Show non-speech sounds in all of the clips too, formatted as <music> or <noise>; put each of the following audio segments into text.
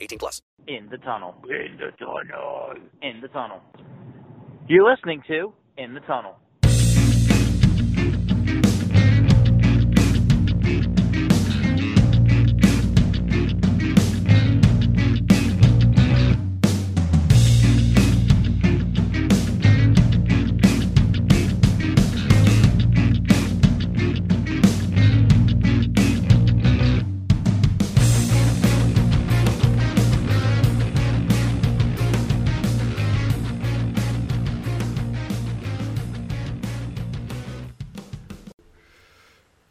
18 plus. In the tunnel. In the tunnel. In the tunnel. You're listening to In the Tunnel.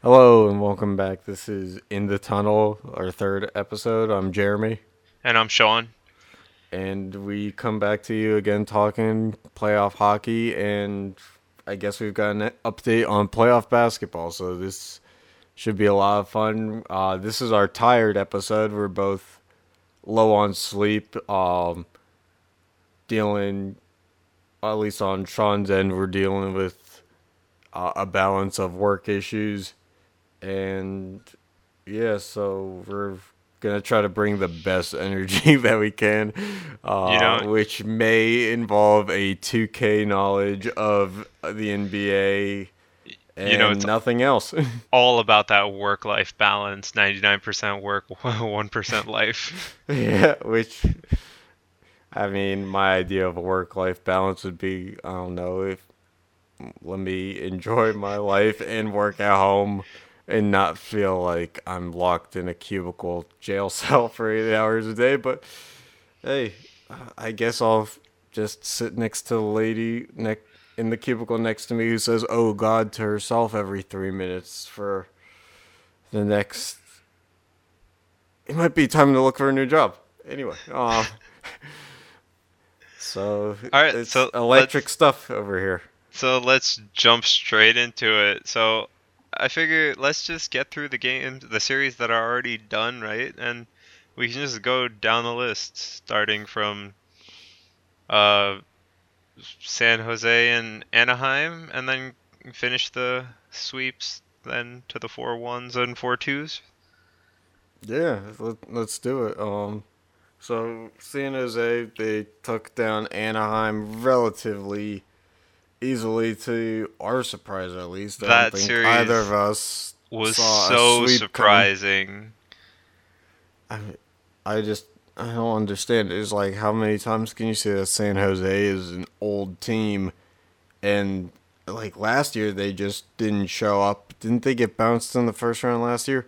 Hello and welcome back. This is In the Tunnel, our third episode. I'm Jeremy, And I'm Sean. and we come back to you again talking playoff hockey, and I guess we've got an update on playoff basketball. So this should be a lot of fun. Uh, this is our tired episode. We're both low on sleep. Um, dealing, at least on Sean's end, we're dealing with uh, a balance of work issues and yeah, so we're gonna try to bring the best energy <laughs> that we can, uh, You know- which may involve a 2K knowledge of the NBA and You know, it's- nothing else. <laughs> All about that work life balance 99% work, 1% life. yeah, which I mean, my idea of a work-life balance would be I don't know if let me enjoy my life and work at home and not feel like I'm locked in a cubicle jail <laughs> cell for eight hours a day. But hey, I guess I'll just sit next to the lady neck in the cubicle next to me who says "Oh God" to herself every three minutes for the next. It might be time to look for a new job. Anyway, uh, so <laughs> All right, it's so electric stuff over here. So let's jump straight into it. So I figure let's just get through the games, the series that are already done, right? And we can just go down the list, starting from uh, San Jose and Anaheim, and then finish the sweeps then to the four ones and four twos. Yeah, let, let's do it. Um, so San Jose they took down Anaheim relatively easily, to our surprise at least. I That don't think series either of us Was so sweep coming. surprising. I, I just I don't understand. It's like how many times can you say that San Jose is an old team, and like last year they just didn't show up. Didn't they get bounced in the first round last year?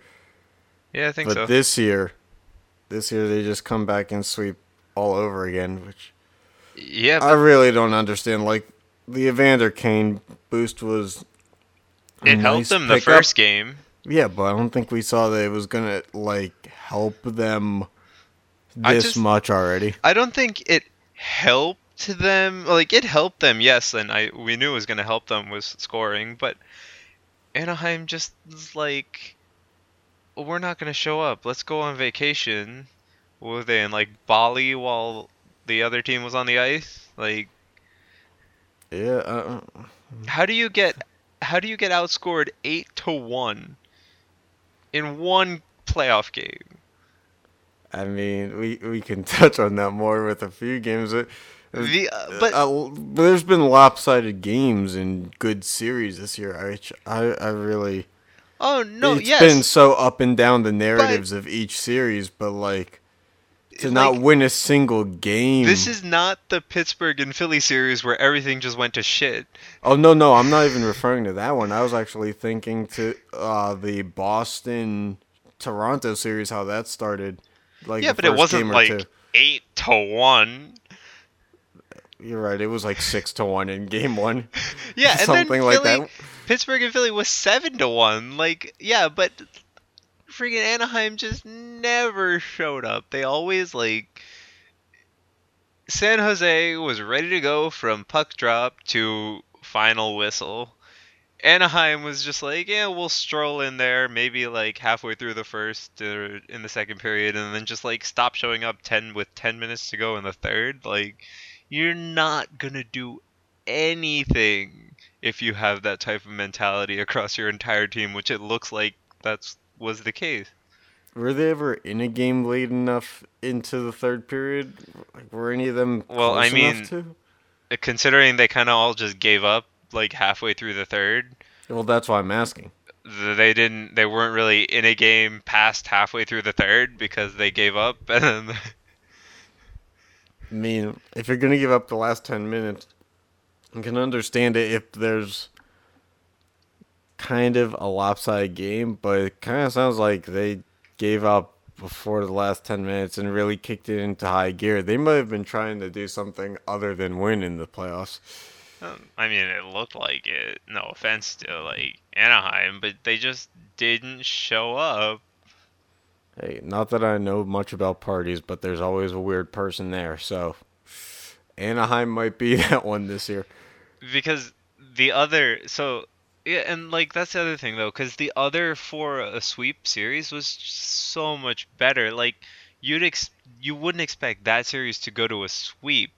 Yeah, I think but so. this year, this year they just come back and sweep all over again, which yeah, I really don't understand. Like the Evander Kane boost was. it helped nice them the pickup. first game. Yeah, but I don't think we saw that it was gonna like help them this just- much already. I don't think it helped them. Like it helped them, yes, and I we knew it was going to help them with scoring, but Anaheim just was like, we're not going to show up. Let's go on vacation. What were they in like Bali while the other team was on the ice? Like, Yeah, uh, how do you get how do you get outscored eight to one in one playoff game? I mean, we we can <laughs> touch on that more with a few games. It- The, uh, but uh, there's been lopsided games in good series this year. I I, I really. oh no, it's yes, been so up and down the narratives of each series, but like, to not win a single game. This is not the Pittsburgh and Philly series where everything just went to shit. Oh no, no, I'm not even referring to that one. I was actually thinking to uh, the Boston Toronto series, how that started. Like yeah, but it wasn't like two. eight to one. You're right. It was like six to one in game one. <laughs> Yeah, <laughs> and something then like Philly, that. Pittsburgh and Philly was seven to one. Like, yeah, but freaking Anaheim just never showed up. They always like San Jose was ready to go from puck drop to final whistle. Anaheim was just like, yeah, we'll stroll in there, maybe like halfway through the first or in the second period, and then just like stop showing up ten with ten minutes to go in the third. Like, you're not gonna do anything if you have that type of mentality across your entire team, which it looks like that's was the case. Were they ever in a game late enough into the third period? Like, were any of them Well, I mean, to? Uh, considering they kind of all just gave up like halfway through the third, Well, that's why I'm asking. they didn't they weren't really in a game past halfway through the third because they gave up <laughs> and then I mean, if you're gonna give up the last ten minutes, I can understand it if there's kind of a lopsided game, but it kind of sounds like they gave up before the last ten minutes and really kicked it into high gear. They might have been trying to do something other than win in the playoffs. Um, I mean, it looked like it. No offense to like Anaheim, but they just didn't show up. Hey, not that I know much about parties, but there's always a weird person there. So Anaheim might be <laughs> that one this year. because the other so yeah and like that's the other thing though because the other for a sweep series was so much better like you'd ex- you wouldn't expect that series to go to a sweep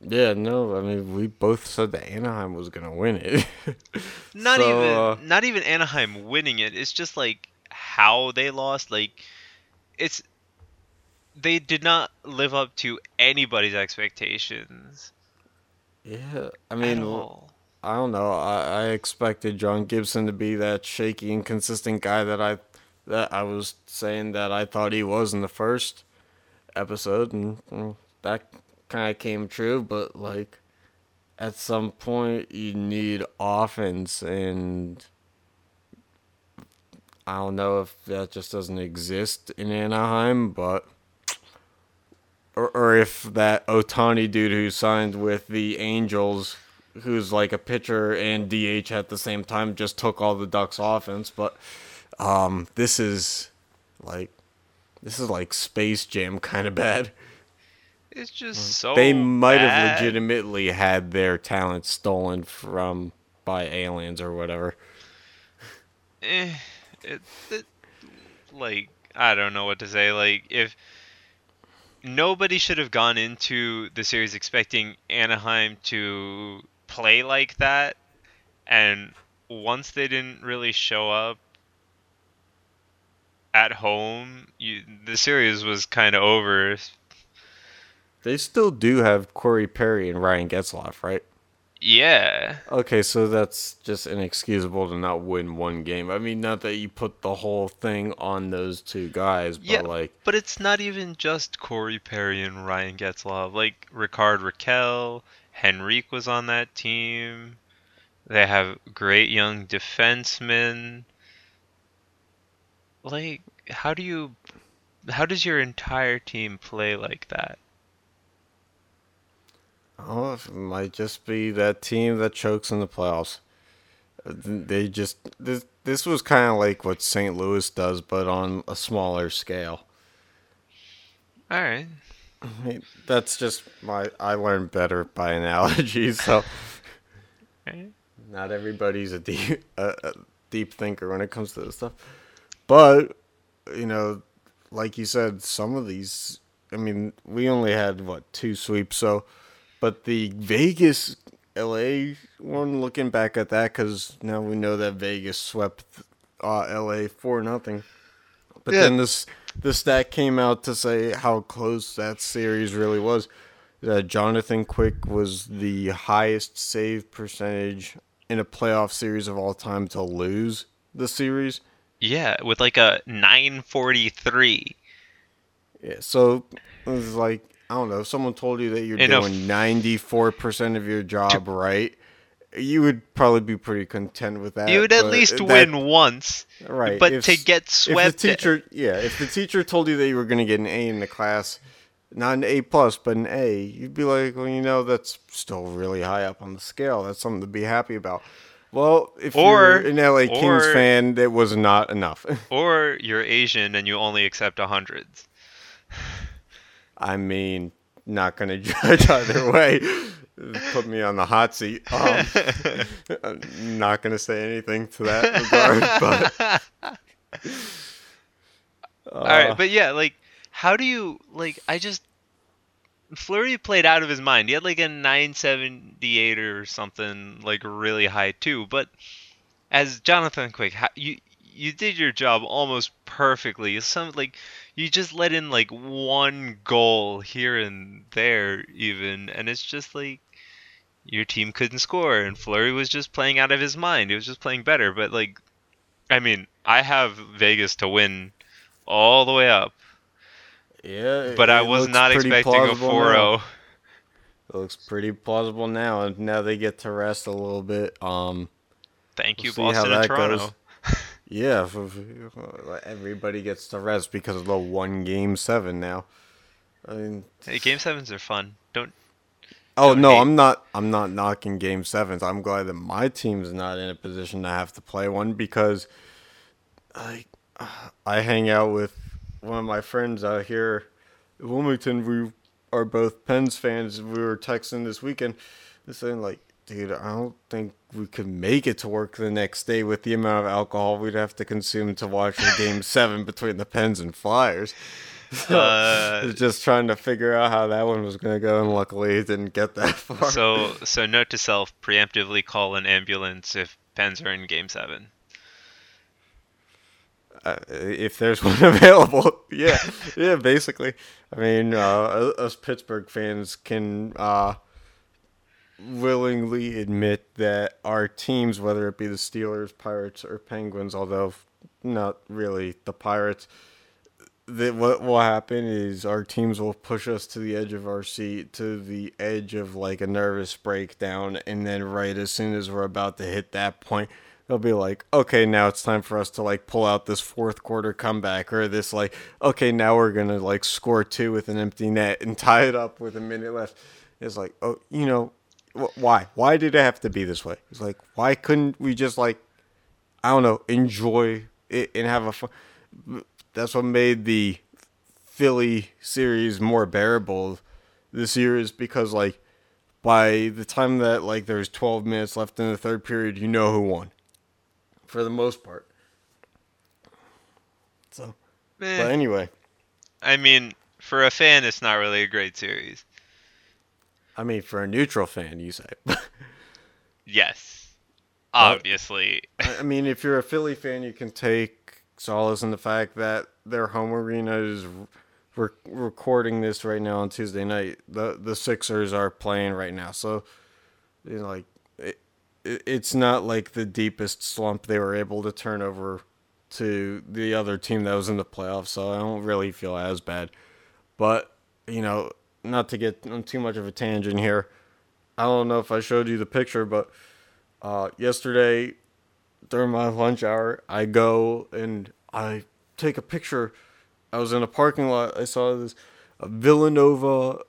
Yeah, no, I mean we both said that Anaheim was gonna win it. <laughs> not So, even uh, not even anaheim winning it it's just like how they lost like it's they did not live up to anybody's expectations Yeah, I mean. I don't know. I, I expected John Gibson to be that shaky, inconsistent guy that I that I was saying that I thought he was in the first episode, and mm, that kind of came true. But like, at some point, you need offense, and I don't know if that just doesn't exist in Anaheim, but. Or, or if that Ohtani dude who signed with the Angels who's like a pitcher and DH at the same time, just took all the Ducks offense. But um, this is like this is like Space Jam kind of bad. it's just so they might have legitimately had their talent stolen from by aliens or whatever. eh, it, it, like I don't know what to say. Like if nobody should have gone into the series expecting Anaheim to play like that, and once they didn't really show up at home, you, the series was kind of over. They still do have Corey Perry and Ryan Getzlaf, right? Yeah, Okay, so that's just inexcusable to not win one game. I mean, not that you put the whole thing on those two guys, but yeah, like but it's not even just Corey Perry and Ryan Getzlaf. Like Rickard Rakell, Henrique was on that team. They have great young defensemen. Like, how do you, how does your entire team play like that? Oh, it might just be that team that chokes in the playoffs. They just this this was kind of like what St. Louis does, but on a smaller scale. All right. I <laughs> mean, That's just my. I learned better by analogy, <laughs> so not everybody's a deep a, a deep thinker when it comes to this stuff. But you know, like you said, some of these. I mean, we only had what two sweeps, so. But the Vegas LA one, looking back at that, because now we know that Vegas swept uh, LA for nothing. But Yeah. then this the stat came out to say how close that series really was. That Jonathan Quick was the highest save percentage in a playoff series of all time to lose the series. Yeah, with like a 943. Yeah, so it was like I don't know. If someone told you that you're In doing ninety four percent of your job right, you would probably be pretty content with that. You would at least that- win once. right? But if to get if the teacher, yeah, if the teacher told you that you were going to get an A in the class, not an A plus, but an A, you'd be like, well, you know, that's still really high up on the scale. That's something to be happy about. Well, if Or- you're an LA Kings or- fan, that was not enough. <laughs> or you're Asian and you only accept a hundreds. I mean, not going <laughs> to judge either way. Put me on the hot seat. <laughs> Um, I'm not going to say anything to that regard, <laughs> but All right, but yeah, like, how do you like? I just Fleury played out of his mind. He had like a 978 or something, like really high too. But as Jonathan Quick, how, you you did your job almost perfectly. Some like you just let in like one goal here and there even, and it's just like your team couldn't score, and Fleury was just playing out of his mind. He was just playing better. But like, I mean, I have Vegas to win all the way up. yeah. But I was not expecting a plausible 4 now. It looks pretty plausible now, and now they get to rest a little bit. Um, Thank We'll you, Boston and Toronto. <laughs> yeah, everybody gets to rest because of the one game seven now. I mean, Hey, game sevens are fun. Don't. Oh no, hate. I'm not. I'm not knocking game sevens. I'm glad that my team's not in a position to have to play one because I I hang out with one of my friends out here in Wilmington. We are both Pens fans. We were texting this weekend, saying like, dude, I don't think we could make it to work the next day with the amount of alcohol we'd have to consume to watch a game <laughs> seven between the Pens and Flyers. <laughs> So, Uh, <laughs> just trying to figure out how that one was going to go, and luckily it didn't get that <laughs> far. So, so note to self: preemptively call an ambulance if Pens are in game seven. uh, if there's one available, yeah, yeah. Basically, I mean, uh, us Pittsburgh fans can uh, willingly admit that our teams, whether it be the Steelers, Pirates, or Penguins, although not really the Pirates, that what will happen is our teams will push us to the edge of our seat, to the edge of like a nervous breakdown, and then right as soon as we're about to hit that point, they'll be like, okay, now it's time for us to like pull out this fourth quarter comeback, or this like, okay, now we're gonna like score two with an empty net and tie it up with a minute left. It's like, oh, you know, wh- why? Why did it have to be this way? It's like, why couldn't we just like, I don't know, enjoy it and have a fun? That's what made the Philly series more bearable this year is because like by the time that like there's 12 minutes left in the third period, you know who won for the most part. So, but anyway, I mean, for a fan, it's not really a great series. I mean for a neutral fan, you say. <laughs> Yes, obviously. I mean, if you're a Philly fan, you can take solace in the fact that their home arena is. We're recording this right now on Tuesday night. the The Sixers are playing right now, so you know, like it, it's not like the deepest slump they were able to turn over to the other team that was in the playoffs. So I don't really feel as bad. But you know, not to get on too much of a tangent here. I don't know if I showed you the picture, but uh, yesterday during my lunch hour, I go and I take a picture. I was in a parking lot. I saw this Villanova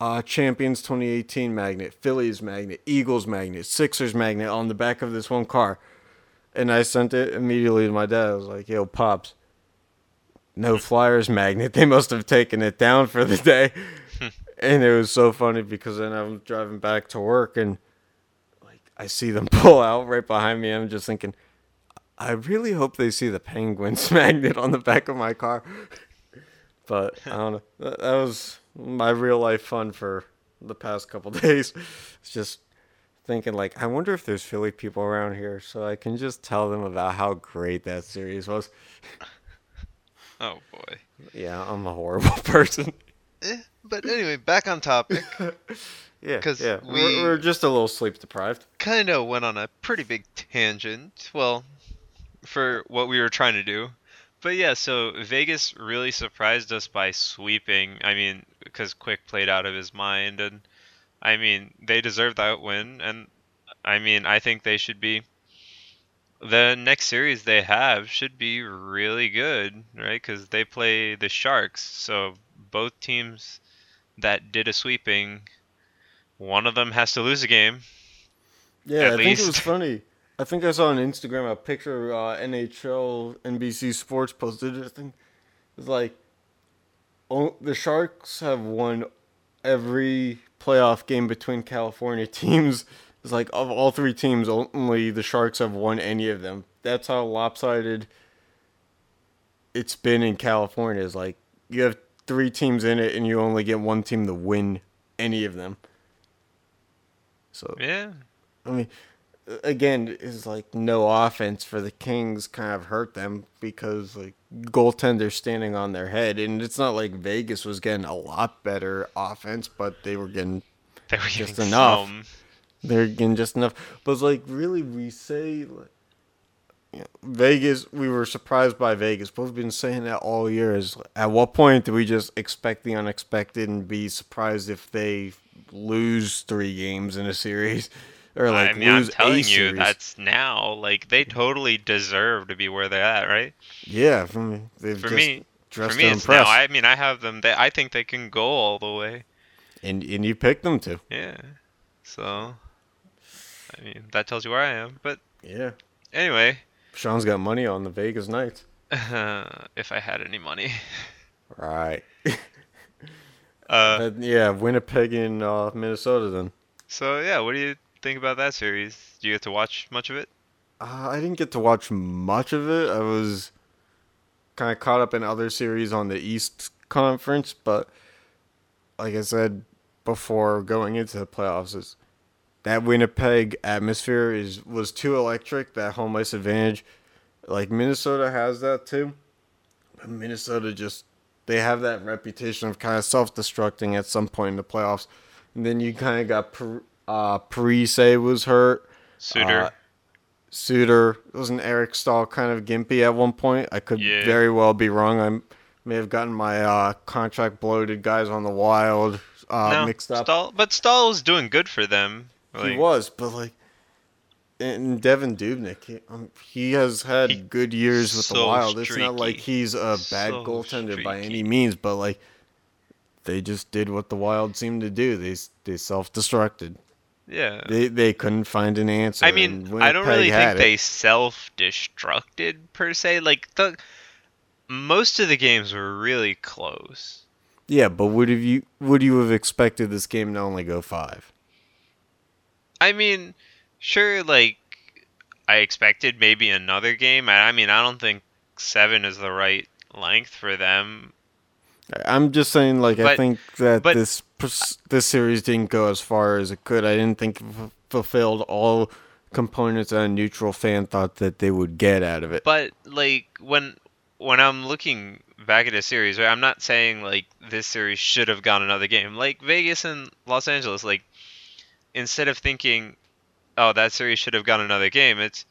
uh, Champions 2018 magnet, Phillies magnet, Eagles magnet, Sixers magnet on the back of this one car. And I sent it immediately to my dad. I was like, yo, Pops, no Flyers magnet. <laughs> They must have taken it down for the day. <laughs> and it was so funny because then I'm driving back to work and like I see them <laughs> pull out right behind me. I'm just thinking, I really hope they see the Penguins <laughs> magnet on the back of my car. but I don't know. That, that was my real life fun for the past couple <laughs> days. It's just thinking like, I wonder if there's Philly people around here, so I can just tell them about how great that series was. <laughs> Oh boy. Yeah, I'm a horrible person. Eh, but anyway, back on topic. Yeah, 'Cause yeah, we- we're, we're just a little sleep deprived. kind of went on a pretty big tangent. Well, for what we were trying to do, but yeah, so Vegas really surprised us by sweeping. I mean, because Quick played out of his mind, and I mean they deserve that win, and I mean I think they should be. The next series they have should be really good, right? Because they play the Sharks, so both teams that did a sweeping, one of them has to lose a game. Yeah, I think it was funny. I think I saw on Instagram a picture uh, NHL NBC Sports posted. I think it was like oh, the Sharks have won every playoff game between California <laughs> teams. It's like of all three teams, only the Sharks have won any of them. That's how lopsided it's been in California. Is like you have three teams in it, and you only get one team to win any of them. So Yeah, I mean, again, is like no offense for the Kings kind of hurt them because like goaltenders standing on their head, and it's not like Vegas was getting a lot better offense, but they were getting they were just getting enough. some. They're getting just enough. But it's like really, we say like. You know, Vegas, we were surprised by Vegas. But we've been saying that all year. Is at what point do we just expect the unexpected and be surprised if they lose three games in a series, or like I mean, I'm telling a you, series? that's now. Like they totally deserve to be where they're at, right? Yeah, for me, they've For just me, for me, it's now. I mean, I have them. They, I think they can go all the way. and and you picked them to. Yeah. So, I mean, that tells you where I am. But Yeah, anyway, Sean's got money on the Vegas Knights. <laughs> if I had any money, Right. <laughs> uh, yeah, Winnipeg and uh, Minnesota. Then so yeah, what do you think about that series? Do you get to watch much of it? uh, I didn't get to watch much of it. I was kind of caught up in other series on the East Conference, but like I said before, going into the playoffs is that Winnipeg atmosphere is was too electric. That home ice advantage, like Minnesota has that too. But Minnesota just they have that reputation of kind of self destructing at some point in the playoffs. And then you kind of got Per- uh, Parise was hurt. Suter. Uh, Suter wasn't Eric Staal kind of gimpy at one point. I could Yeah. very well be wrong. I may have gotten my uh, contract bloated guys on the Wild uh, no, mixed up. Staal, but Staal's doing good for them. he was, but like, and Devan Dubnyk, he, um, he has had He- good years with the Wild. It's not like he's a bad So goaltender by any means, but like, they just did what the Wild seemed to do. They they self destructed. Yeah. They they couldn't find an answer. I mean, I don't really think it. they self-destructed per se. Like the most of the games were really close. Yeah, but would have you would you have expected this game to only go five? I mean, sure, like I expected maybe another game. I, I mean, I don't think seven is the right length for them. I'm just saying, like I think that but- this this series didn't go as far as it could. I didn't think it f- fulfilled all components that a neutral fan thought that they would get out of it. But like when when I'm looking back at a series, right, I'm not saying like this series should have gone another game. Like Vegas and Los Angeles, like instead of thinking, oh, that series should have gone another game, it's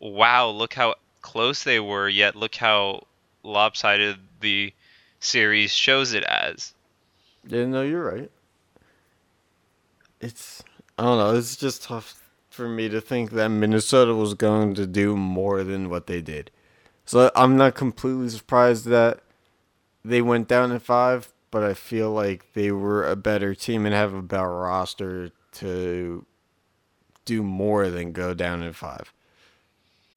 wow, look how close they were, yet look how lopsided the series shows it as. Yeah, no, you're right. It's I don't know. It's just tough for me to think that Minnesota was going to do more than what they did. So I'm not completely surprised that they went down in five, but I feel like they were a better team and have a better roster to do more than go down in five.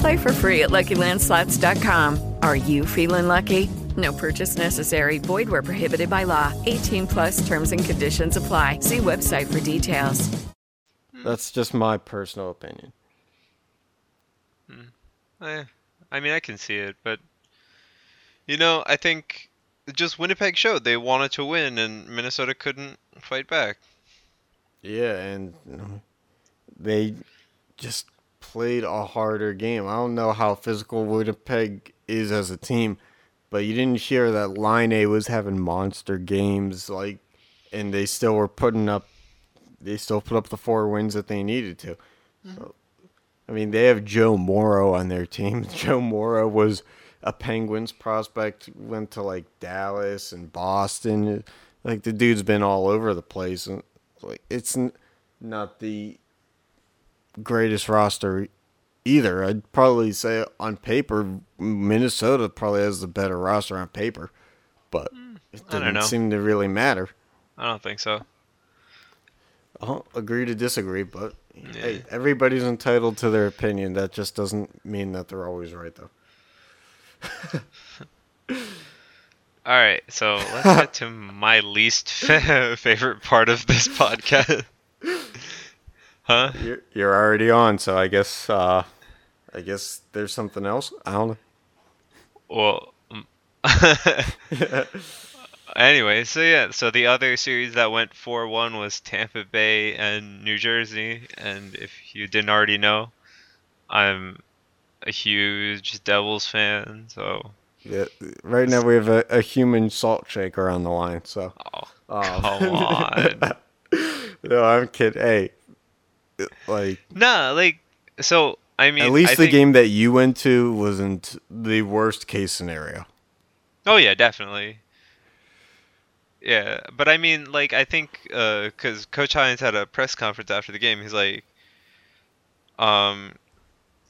Play for free at LuckyLandSlots.com. Are you feeling lucky? No purchase necessary. Void where prohibited by law. 18 plus terms and conditions apply. See website for details. That's just my personal opinion. Eh, I mean, I can see it, but you know, I think just Winnipeg showed they wanted to win, and Minnesota couldn't fight back. Yeah, and they just played a harder game. I don't know how physical Winnipeg is as a team, but you didn't hear that Laine was having monster games, like, and they still were putting up. They still put up the four wins that they needed to. Mm-hmm. So, I mean, they have Joe Morrow on their team. <laughs> Joe Morrow was a Penguins prospect, went to like Dallas and Boston. Like the dude's been all over the place, and like it's not the greatest roster either. I'd probably say on paper, Minnesota probably has the better roster on paper, but hmm. it I don't seem to really matter. I don't think so. I'll agree to disagree, but hey, everybody's entitled to their opinion. That just doesn't mean that they're always right, though. <laughs> All right, so let's get to <laughs> my least <laughs> favorite part of this podcast. Huh? You're, you're already on, so I guess uh, I guess there's something else. I don't know. Well, mm, <laughs> anyway, so yeah, so the other series that went 4-1 was Tampa Bay and New Jersey, and if you didn't already know, I'm a huge Devils fan, so Yeah, right now we have a, a human salt shaker on the line. So, oh, um, come <laughs> on. no, I'm kidding. Hey, like nah, like so I mean at least I the think- game that you went to wasn't the worst case scenario. Oh yeah, definitely. Yeah, but I mean, like, I think because Coach Hynes had a press conference after the game, he's like, um,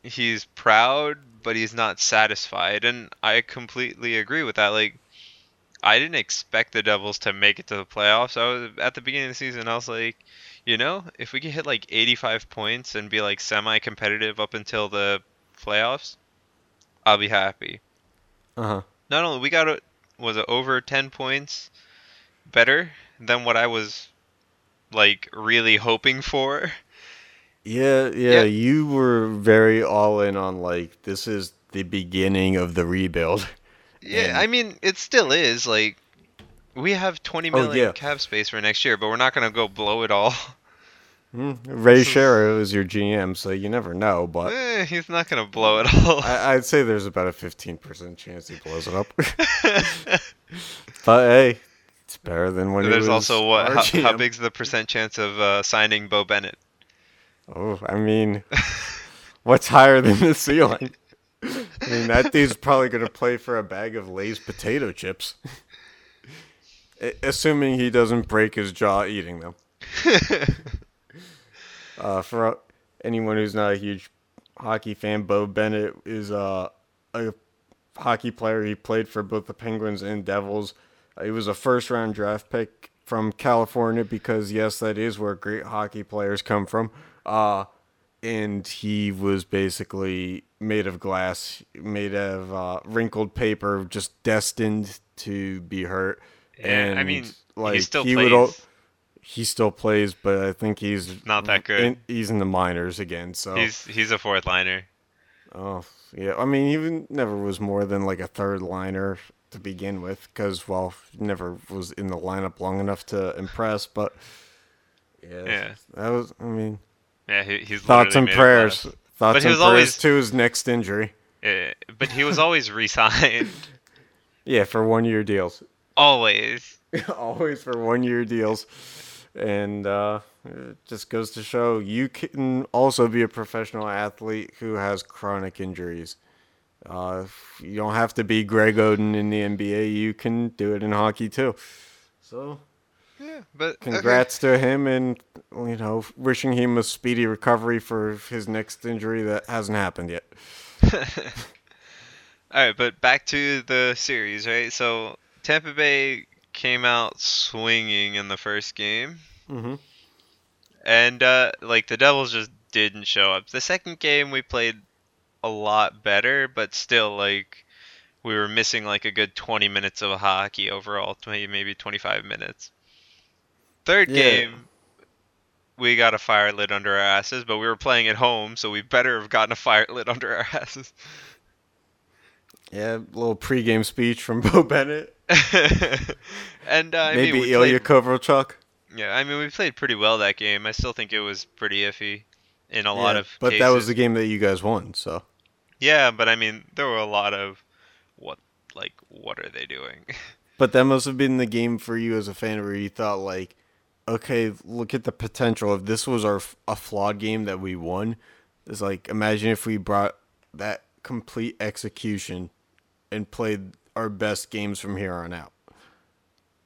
he's proud, but he's not satisfied, and I completely agree with that. Like, I didn't expect the Devils to make it to the playoffs. I was at the beginning of the season, I was like, you know, if we could hit like 85 points and be like semi-competitive up until the playoffs, I'll be happy Uh huh. not only we got it was it over 10 points better than what I was like really hoping for. Yeah, yeah, you were very all in on like this is the beginning of the rebuild. Yeah, I mean it still is like we have 20 Oh, million yeah. cap space for next year, but we're not going to go blow it all. Hmm, Ray Shero is your GM, so you never know. But Eh, he's not going to blow it all. I, I'd say there's about a 15% chance he blows it up. <laughs> but hey, it's better than when he There's also what how, how big's the percent chance of uh, signing Beau Bennett? Oh, I mean, <laughs> what's higher than the ceiling? <laughs> I mean, that dude's probably going to play for a bag of Lay's potato chips. Assuming he doesn't break his jaw eating them. <laughs> uh, for anyone who's not a huge hockey fan, Beau Bennett is uh, a hockey player. He played for both the Penguins and Devils. Uh, he was a first round draft pick from California because, yes, that is where great hockey players come from. Uh, and he was basically made of glass, made of uh, wrinkled paper, just destined to be hurt. Yeah, and I mean, he like still he would plays. he still plays, but I think he's Not that good. in- he's in the minors again, so He's he's a fourth liner. Oh, yeah. I mean, he never was more than like a third liner to begin with, because well, never was in the lineup long enough to impress. But yeah, Yeah. that was. I mean, Yeah, he, he's thoughts and prayers. Thoughts But he and was prayers always to his next injury. Yeah, but he was always re-signed. <laughs> Yeah, for one year deals. Always. <laughs> Always for one year deals. And uh, it just goes to show you can also be a professional athlete who has chronic injuries. Uh, you don't have to be Greg Oden in the NBA. You can do it in hockey too. So, Yeah, but okay. congrats to him, and you know, wishing him a speedy recovery for his next injury that hasn't happened yet. <laughs> All right, but back to the series, right? So Tampa Bay came out swinging in the first game, Mm-hmm. and uh, like the Devils just didn't show up. The second game we played a lot better, but still like we were missing like a good 20 minutes of hockey overall, 20, maybe 25 minutes. Third Yeah. game, we got a fire lit under our asses, but we were playing at home, so we better have gotten a fire lit under our <laughs> asses. Yeah, little pregame speech from <laughs> Beau Bennett. <laughs> and uh, I Maybe mean, Ilya played, Kovalchuk. yeah, I mean, we played pretty well that game. I still think it was pretty iffy in a lot of But cases. that was the game that you guys won, so. Yeah, but I mean, there were a lot of what, like, what are they doing? <laughs> But that must have been the game for you as a fan where you thought like, okay, look at the potential. If this was our a flawed game that we won, it's like imagine if we brought that complete execution and played our best games from here on out.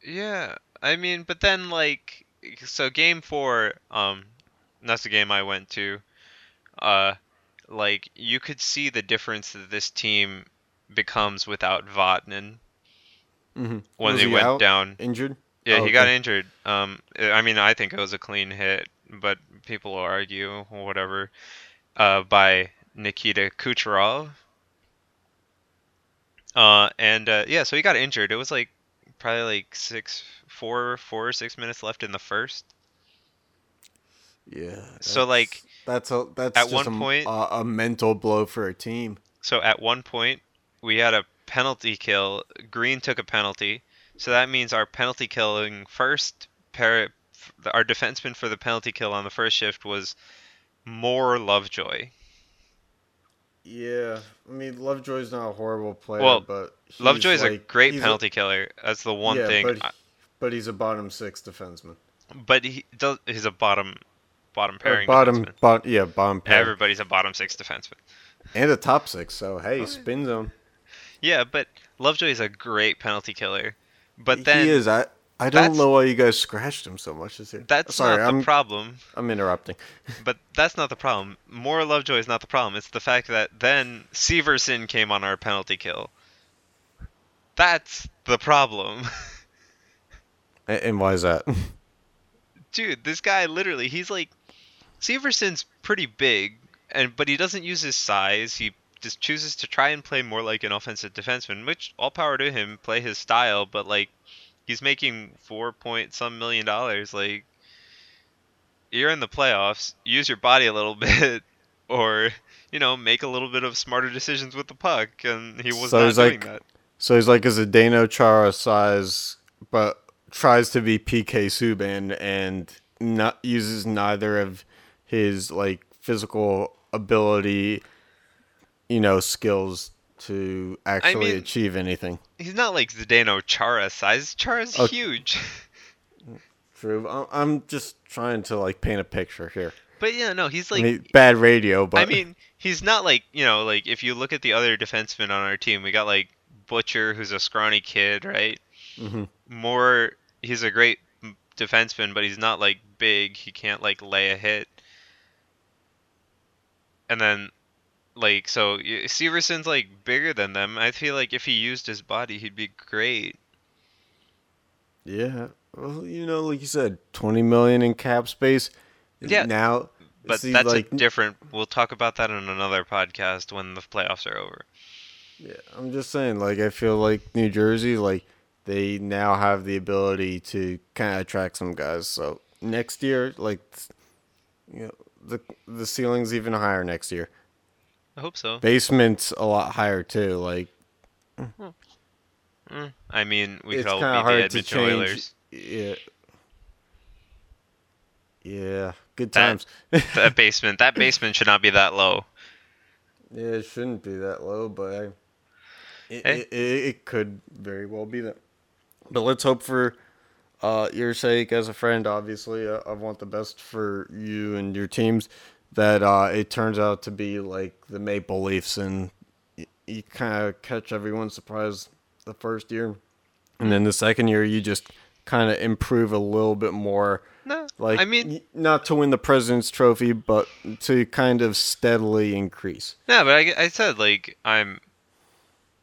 Yeah, I mean, but then like, so game four, um, that's the game I went to. Uh, like you could see the difference that this team becomes without Vatanen Mm-hmm. when they went down. injured. Yeah, Oh, he got injured. Um, I mean, I think it was a clean hit, but people will argue whatever. Uh, by Nikita Kucherov. Uh, and uh, yeah, so he got injured. It was like probably like six, four, four or six minutes left in the first. Yeah. So, like, that's a that's at one a, point- a, a mental blow for a team. So at one point, we had a penalty kill. Greene took a penalty, so that means our penalty killing first pair, our defenseman for the penalty kill on the first shift was Moore Lovejoy. Yeah, I mean Lovejoy's not a horrible player, Well, but Lovejoy's a great penalty killer. That's the one yeah, thing. but, I- but he's a bottom six defenseman. but he does. He's a bottom, bottom Or pairing. bottom, defenseman. bot, yeah, bottom pair. Everybody's a bottom six defenseman. and a top six. So hey, oh, spin zone. Yeah, but Lovejoy is a great penalty killer. But then he is. I I don't that's- know why you guys scratched him so much this year. that's Sorry, not the I'm problem. I'm interrupting. <laughs> But that's not the problem. Moore Lovejoy is not the problem. It's the fact that then Severson came on our penalty kill. That's the problem. <laughs> And, and why is that? <laughs> Dude, this guy literally, he's like Severson's pretty big and but he doesn't use his size. He just chooses to try and play more like an offensive defenseman, which all power to him, play his style, but like he's making 4 point some million dollars like you're in the playoffs, use your body a little <laughs> bit or you know, make a little bit of smarter decisions with the puck and he was so not he's doing like, that. so he's like a Zdeno Chara size, but tries to be PK Subban and not uses neither of his like physical ability, you know, skills to actually mean- achieve anything. He's not like Zdeno Chara size. Chara's Oh. huge. <laughs> True. I- I'm just trying to like paint a picture here. But yeah, no, he's I like mean, bad radio, but I mean, he's not like you know, like if you look at the other defensemen on our team, we got like Butcher, who's a scrawny kid, right? Mhm. Moore, he's a great defenseman, but he's not like big. He can't like lay a hit. And then, like, so Severson's like bigger than them. I feel like if he used his body, he'd be great. yeah. Well, you know, like you said, 20 million in cap space. Yeah, Now, But see, that's like, a different. We'll talk about that in another podcast when the playoffs are over. Yeah, I'm just saying, like, I feel like New Jersey, like, they now have the ability to kind of attract some guys. So next year, like, you know, the the ceiling's even higher next year. I hope so. Basement's a lot higher too. Like, Mm, I mean, we it's could all be the hard to Edmonton. Oilers. Yeah. Yeah, good times. <laughs> that basement, that basement should not be that low. Yeah, it shouldn't be that low, but I, it, Hey. it, it, it could very well be that. But let's hope for uh, your sake as a friend. Obviously, uh, I want the best for you and your teams. That uh, it turns out to be like the Maple Leafs, and y- you kind of catch everyone's surprise the first year, and then the second year you just kind of improve a little bit more. No, like I mean- not to win the President's Trophy, but to kind of steadily increase. No, but I, I said like I'm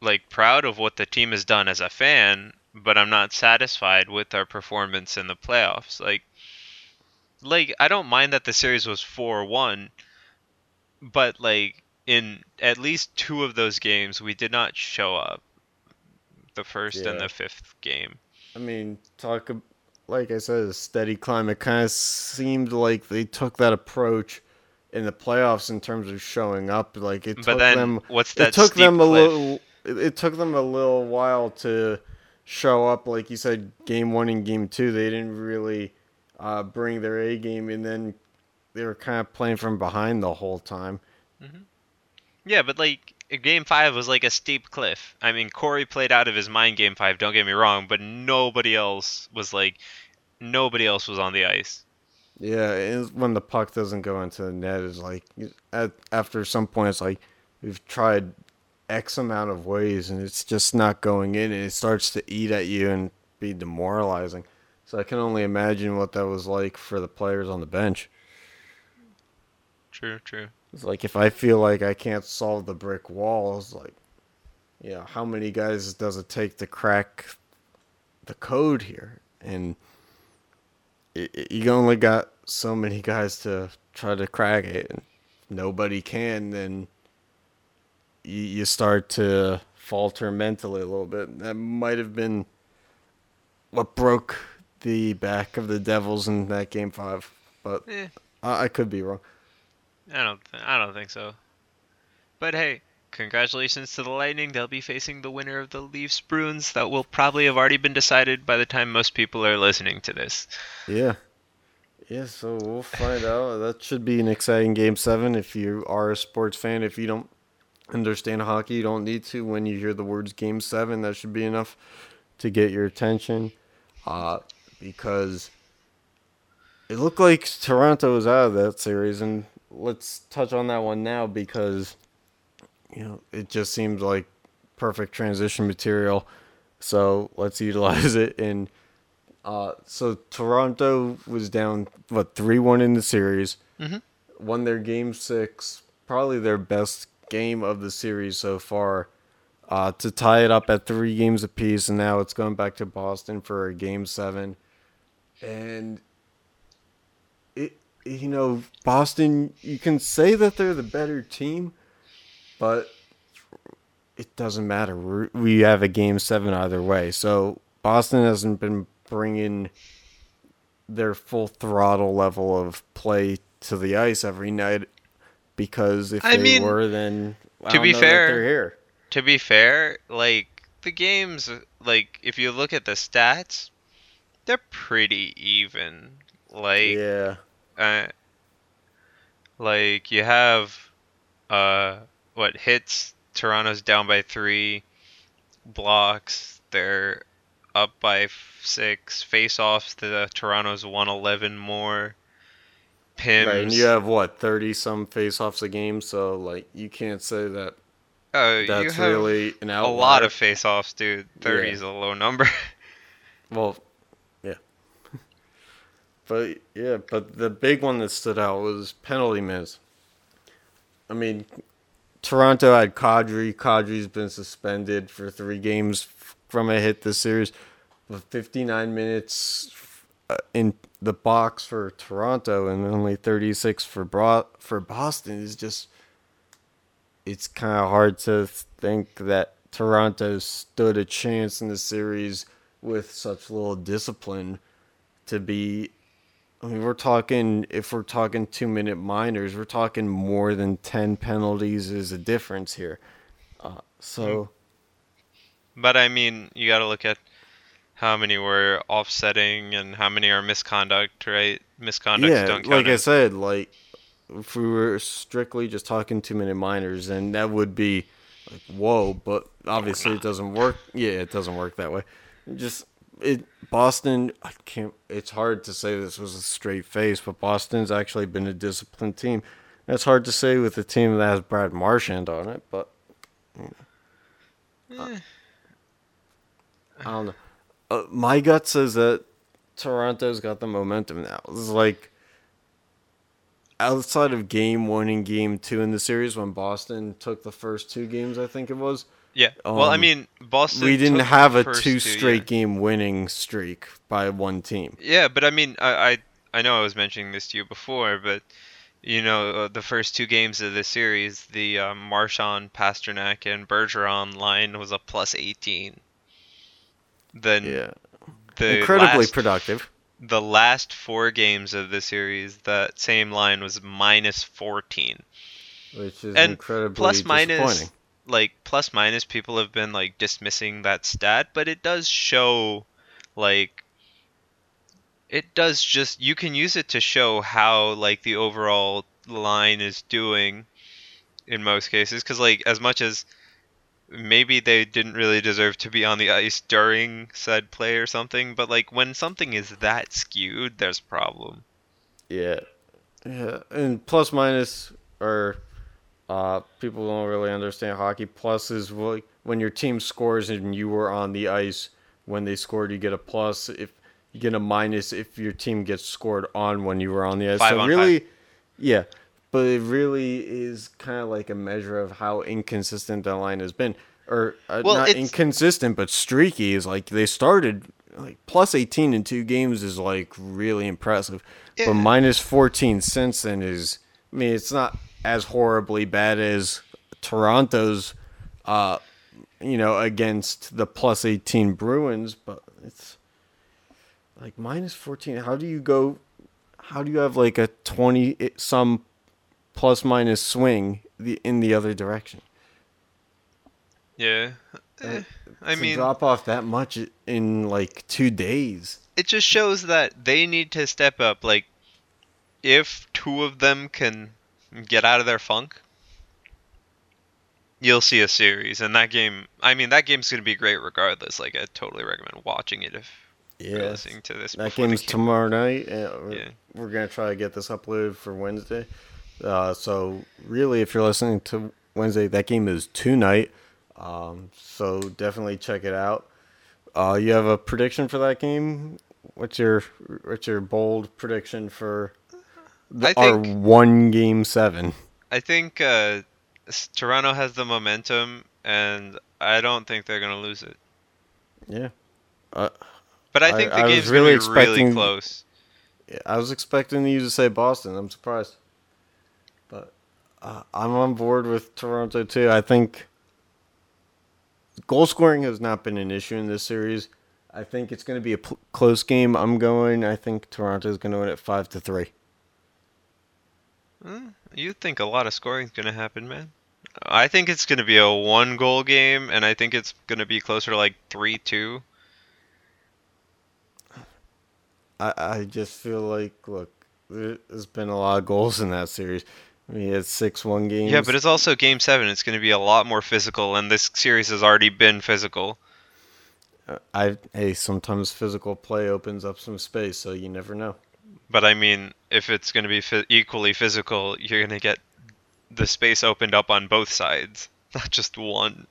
like proud of what the team has done as a fan, but I'm not satisfied with our performance in the playoffs. Like like I don't mind that the series was 4-1, but like in at least two of those games we did not show up. The first and the fifth game. I mean, talk like I said, a steady climb. It kind of seemed like they took that approach in the playoffs in terms of showing up. Like it But took then, them. what's that? it took them a cliff? little. It, it took them a little while to show up. Like you said, game one and game two, they didn't really uh, bring their A game, and then they were kind of playing from behind the whole time. Yeah, but like game five was like a steep cliff. I mean, Corey played out of his mind game five. Don't get me wrong, but nobody else was like, nobody else was on the ice. Yeah, it's when the puck doesn't go into the net is like at, after some point it's like we've tried X amount of ways and it's just not going in and it starts to eat at you and be demoralizing. So I can only imagine what that was like for the players on the bench. True, true. It's like if I feel like I can't solve the brick wall, it's like, yeah, how many guys does it take to crack the code here? And it, it- you only got so many guys to try to crack it, and nobody can. Then you, you start to falter mentally a little bit. That might have been what broke the back of the Devils in that game five, but Eh. I, I could be wrong. I don't, th- I don't think so. But hey, congratulations to the Lightning. They'll be facing the winner of the Leafs Bruins. That will probably have already been decided by the time most people are listening to this. Yeah. Yeah, so we'll find out. That should be an exciting game seven if you are a sports fan. If you don't understand hockey, you don't need to. When you hear the words game seven, that should be enough to get your attention. Uh, because it looked like Toronto was out of that series, and let's touch on that one now because you know it just seems like perfect transition material. So let's utilize <laughs> it and uh, so Toronto was down what three one in the series. Mhm. Won their game six, probably their best game of the series so far. Uh, to tie it up at three games apiece, and now it's going back to Boston for a game seven. And it, you know, Boston, you can say that they're the better team, but it doesn't matter. We're, we have a game seven either way. So Boston hasn't been bringing their full throttle level of play to the ice every night because if I they mean, were, then I to don't be fair, they're here. to be fair, like the games, like if you look at the stats, they're pretty even. Like Yeah. uh, like you have uh what hits Toronto's down by three, blocks they're up by f- six, face offs the Toronto's one eleven more. Pims. Right, and you have what thirty some face-offs a game, so like you can't say that. You that's really an outlier. a lot of face offs, dude. Thirty Yeah. is a low number. <laughs> Well. But yeah, but the big one that stood out was penalty minutes. I mean, Toronto had Kadri. Kadri's been suspended for three games from a hit this series. With 59 minutes uh, in the box for Toronto and only 36 for Bro- for Boston is just. It's kind of hard to think that Toronto stood a chance in the series with such little discipline to be I mean we're talking if we're talking 2 minute minors we're talking more than 10 penalties is a difference here. Uh, so but I mean, you got to look at how many were offsetting and how many are misconduct, right? Misconducts yeah, don't count. like I said, like if we were strictly just talking 2 minute minors then that would be like whoa, but obviously it <clears throat> doesn't work. Yeah, it doesn't work that way. Just it Boston I can't it's hard to say this was a straight face, but Boston's actually been a disciplined team. That's hard to say with a team that has Brad Marchand on it, but you know. Eh. I don't know. Uh, my gut says that Toronto's got the momentum now. It's like outside of game one and game two in the series when Boston took the first two games, I think it was. Yeah. well, I um, mean, Boston. We didn't have a two two, straight yeah. game winning streak by one team. Yeah, but I mean, I, I I know I was mentioning this to you before, but you know, uh, the first two games of the series, the um, Marchand, Pastrnak, and Bergeron line was a plus 18. Then Yeah. the Incredibly last, productive. The last four games of the series, that same line was minus 14. Which is and incredibly plus minus disappointing. Like plus minus people have been like dismissing that stat but it does show like it does just you can use it to show how like the overall line is doing in most cases because like as much as maybe they didn't really deserve to be on the ice during said play or something but like when something is that skewed there's a problem Yeah. Yeah. And plus minus are uh people don't really understand hockey. Plus is like when your team scores and you were on the ice when they scored you get a plus. If you get a minus if your team gets scored on when you were on the ice. Five so really five. yeah. But it really is kind of like a measure of how inconsistent that line has been. Or uh, Well, not inconsistent, but streaky is like they started like plus 18 in two games is like really impressive. Yeah. But minus 14 since then is, I mean, it's not as horribly bad as Toronto's, uh, you know, against the plus 18 Bruins, but it's like minus 14. How do you go, how do you have like a 20 some plus minus swing the in the other direction? yeah Eh, i to mean drop off that much in like two days. it just shows that they need to step up. Like, if two of them can get out of their funk, you'll see a series. And that game, I mean, that game's going to be great regardless. Like, I totally recommend watching it if you're Yeah, listening to this. That game's game. tomorrow night. We're, Yeah. we're gonna try to get this uploaded for Wednesday. Uh, so really, if you're listening to Wednesday, that game is tonight. Um, so definitely check it out. Uh, you have a prediction for that game? What's your what's your bold prediction for I are think, one game seven. I think uh, Toronto has the momentum, and I don't think they're going to lose it. Yeah. Uh, but I think I, the game's really going to be really close. I was expecting you to say Boston. I'm surprised. But uh, I'm on board with Toronto, too. I think goal scoring has not been an issue in this series. I think it's going to be a pl- close game. I'm going, I think Toronto is going to win it 5 to 3. You think a lot of scoring is going to happen, man? I think it's going to be a one goal game, and I think it's going to be closer to like 3 2. I I just feel like look, there's been a lot of goals in that series. I mean, it's six one games. Yeah, but it's also game 7. It's going to be a lot more physical, and this series has already been physical. Uh, I hey, sometimes physical play opens up some space, so you never know. But I mean, if it's going to be phy- equally physical, you're going to get the space opened up on both sides, <laughs> not just one.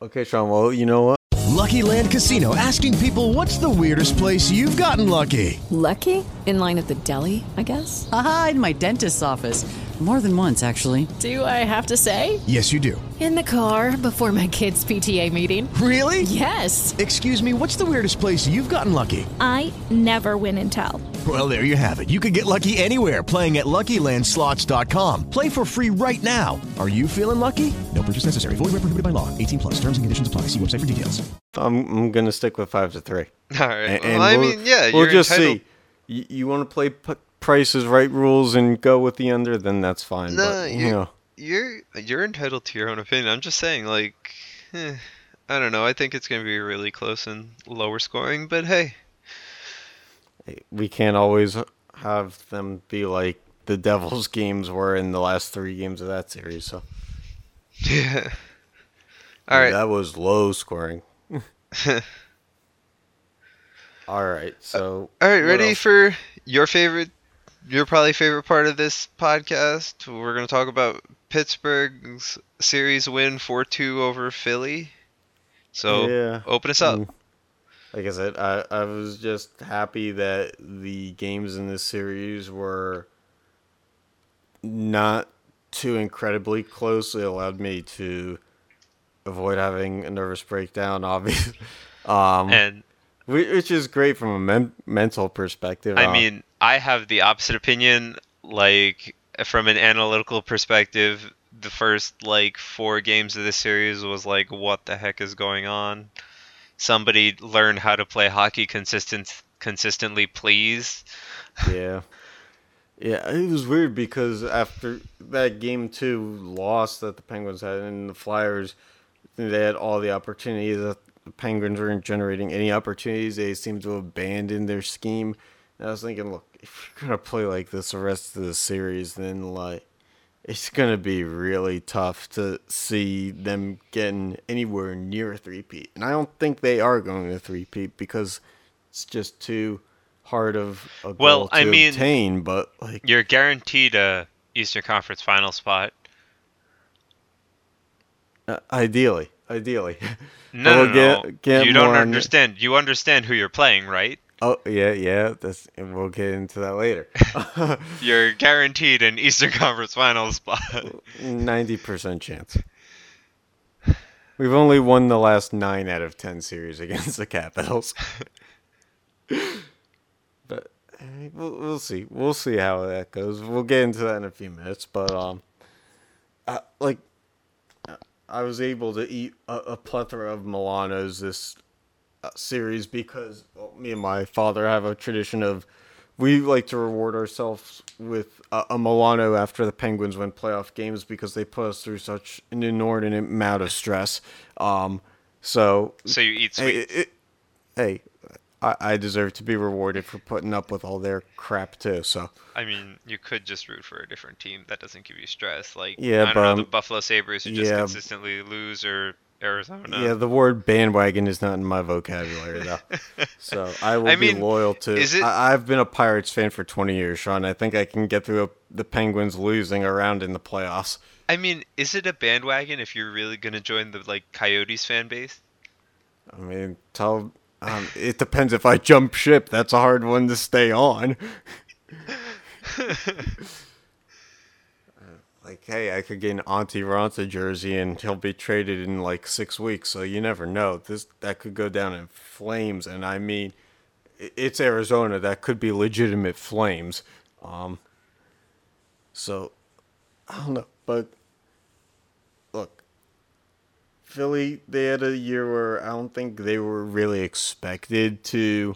Okay, Sean. Well, you know what? Lucky Land Casino asking people what's the weirdest place you've gotten lucky? Lucky? In line at the deli, I guess? Aha, in my dentist's office. More than once, actually. Do I have to say? Yes, you do. In the car before my kids' PTA meeting. Really? Yes. Excuse me, what's the weirdest place you've gotten lucky? I never win and tell. Well, there you have it. You can get lucky anywhere playing at LuckyLandSlots.com. Play for free right now. Are you feeling lucky? No purchase necessary. Void where prohibited by law. 18 plus. Terms and conditions apply. See website for details. I'm I'm gonna stick with five to three. All right. And, well, and I we'll- mean, yeah, we'll you're just entitled- see. You, you want to play p- prices right rules and go with the under, then that's fine. No, but, you you're, know, you're you're entitled to your own opinion. I'm just saying, like, eh, I don't know. I think it's going to be really close and lower scoring, but hey, we can't always have them be like the <laughs> Devils games were in the last three games of that series. So yeah. <laughs> I mean, right. that was low scoring. <laughs> All right, so All right, ready else? for your favorite, your probably favorite part of this podcast? We're going to talk about Pittsburgh's series win 4-2 over Philly. So Yeah. open us up. Mm. like I said, I, I was just happy that the games in this series were not too incredibly close. It allowed me to avoid having a nervous breakdown, obviously. <laughs> Um, And which is great from a men- mental perspective. I Uh, mean, I have the opposite opinion. Like from an analytical perspective, the first like four games of the series was like, what the heck is going on? Somebody learn how to play hockey consistent consistently, please. yeah. Yeah, it was weird because after that game two loss that the Penguins had and the Flyers, they had all the opportunities. The Penguins weren't generating any opportunities. They seemed to abandon their scheme. And I was thinking, look, if you're gonna play like this the rest of the series, then like it's gonna be really tough to see them getting anywhere near a three-peat. And I don't think they are going to three-peat because it's just too hard of a goal Well, to I mean, obtain. But like, You're guaranteed a Eastern Conference final spot. uh, ideally, ideally. No, We'll no, get- no. get you don't understand. You understand who you're playing, right? Oh yeah, yeah. That's and we'll get into that later. <laughs> You're guaranteed an Eastern Conference final spot. Ninety percent chance. We've only won the last nine out of ten series against the Capitals. <laughs> but we'll, we'll see. We'll see how that goes. We'll get into that in a few minutes. But um, uh, like, I was able to eat a, a plethora of Milanos this uh, series because well, me and my father have a tradition of we like to reward ourselves with a, a Milano after the Penguins win playoff games because they put us through such an inordinate amount of stress. Um, so So you eat hey, sweets. it- hey, I, I deserve to be rewarded for putting up with all their crap too. So I mean, you could just root for a different team. That doesn't give you stress. Like, Yeah, I don't but, know, the um, Buffalo Sabres who just yeah. consistently lose or Arizona. yeah, the word bandwagon is not in my vocabulary though. <laughs> so I will I be loyal to. is it- I, I've been a Pirates fan for 20 years, Sean. I think I can get through a, the Penguins losing around in the playoffs. I mean, is it a bandwagon if you're really gonna join the like Coyotes fan base? I mean, tell. Um, it depends if I jump ship. That's a hard one to stay on. <laughs> like, hey, I could get an Antti Raanta jersey and he'll be traded in like six weeks. So you never know. This that could go down in flames, and I mean, it's Arizona. That could be legitimate flames. Um. So, I don't know, but Philly, they had a year where I don't think they were really expected to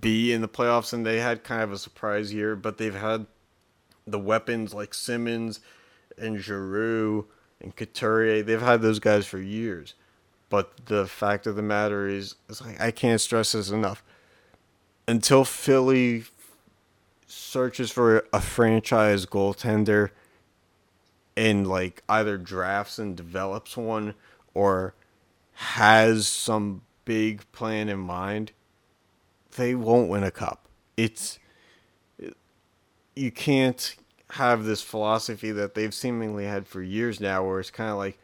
be in the playoffs, and they had kind of a surprise year, but they've had the weapons like Simmonds and Giroux and Couturier. They've had those guys for years. But the fact of the matter is, like I can't stress this enough. Until Philly searches for a franchise goaltender and like either drafts and develops one or has some big plan in mind, they won't win a cup. It's you can't have this philosophy that they've seemingly had for years now where it's kind of like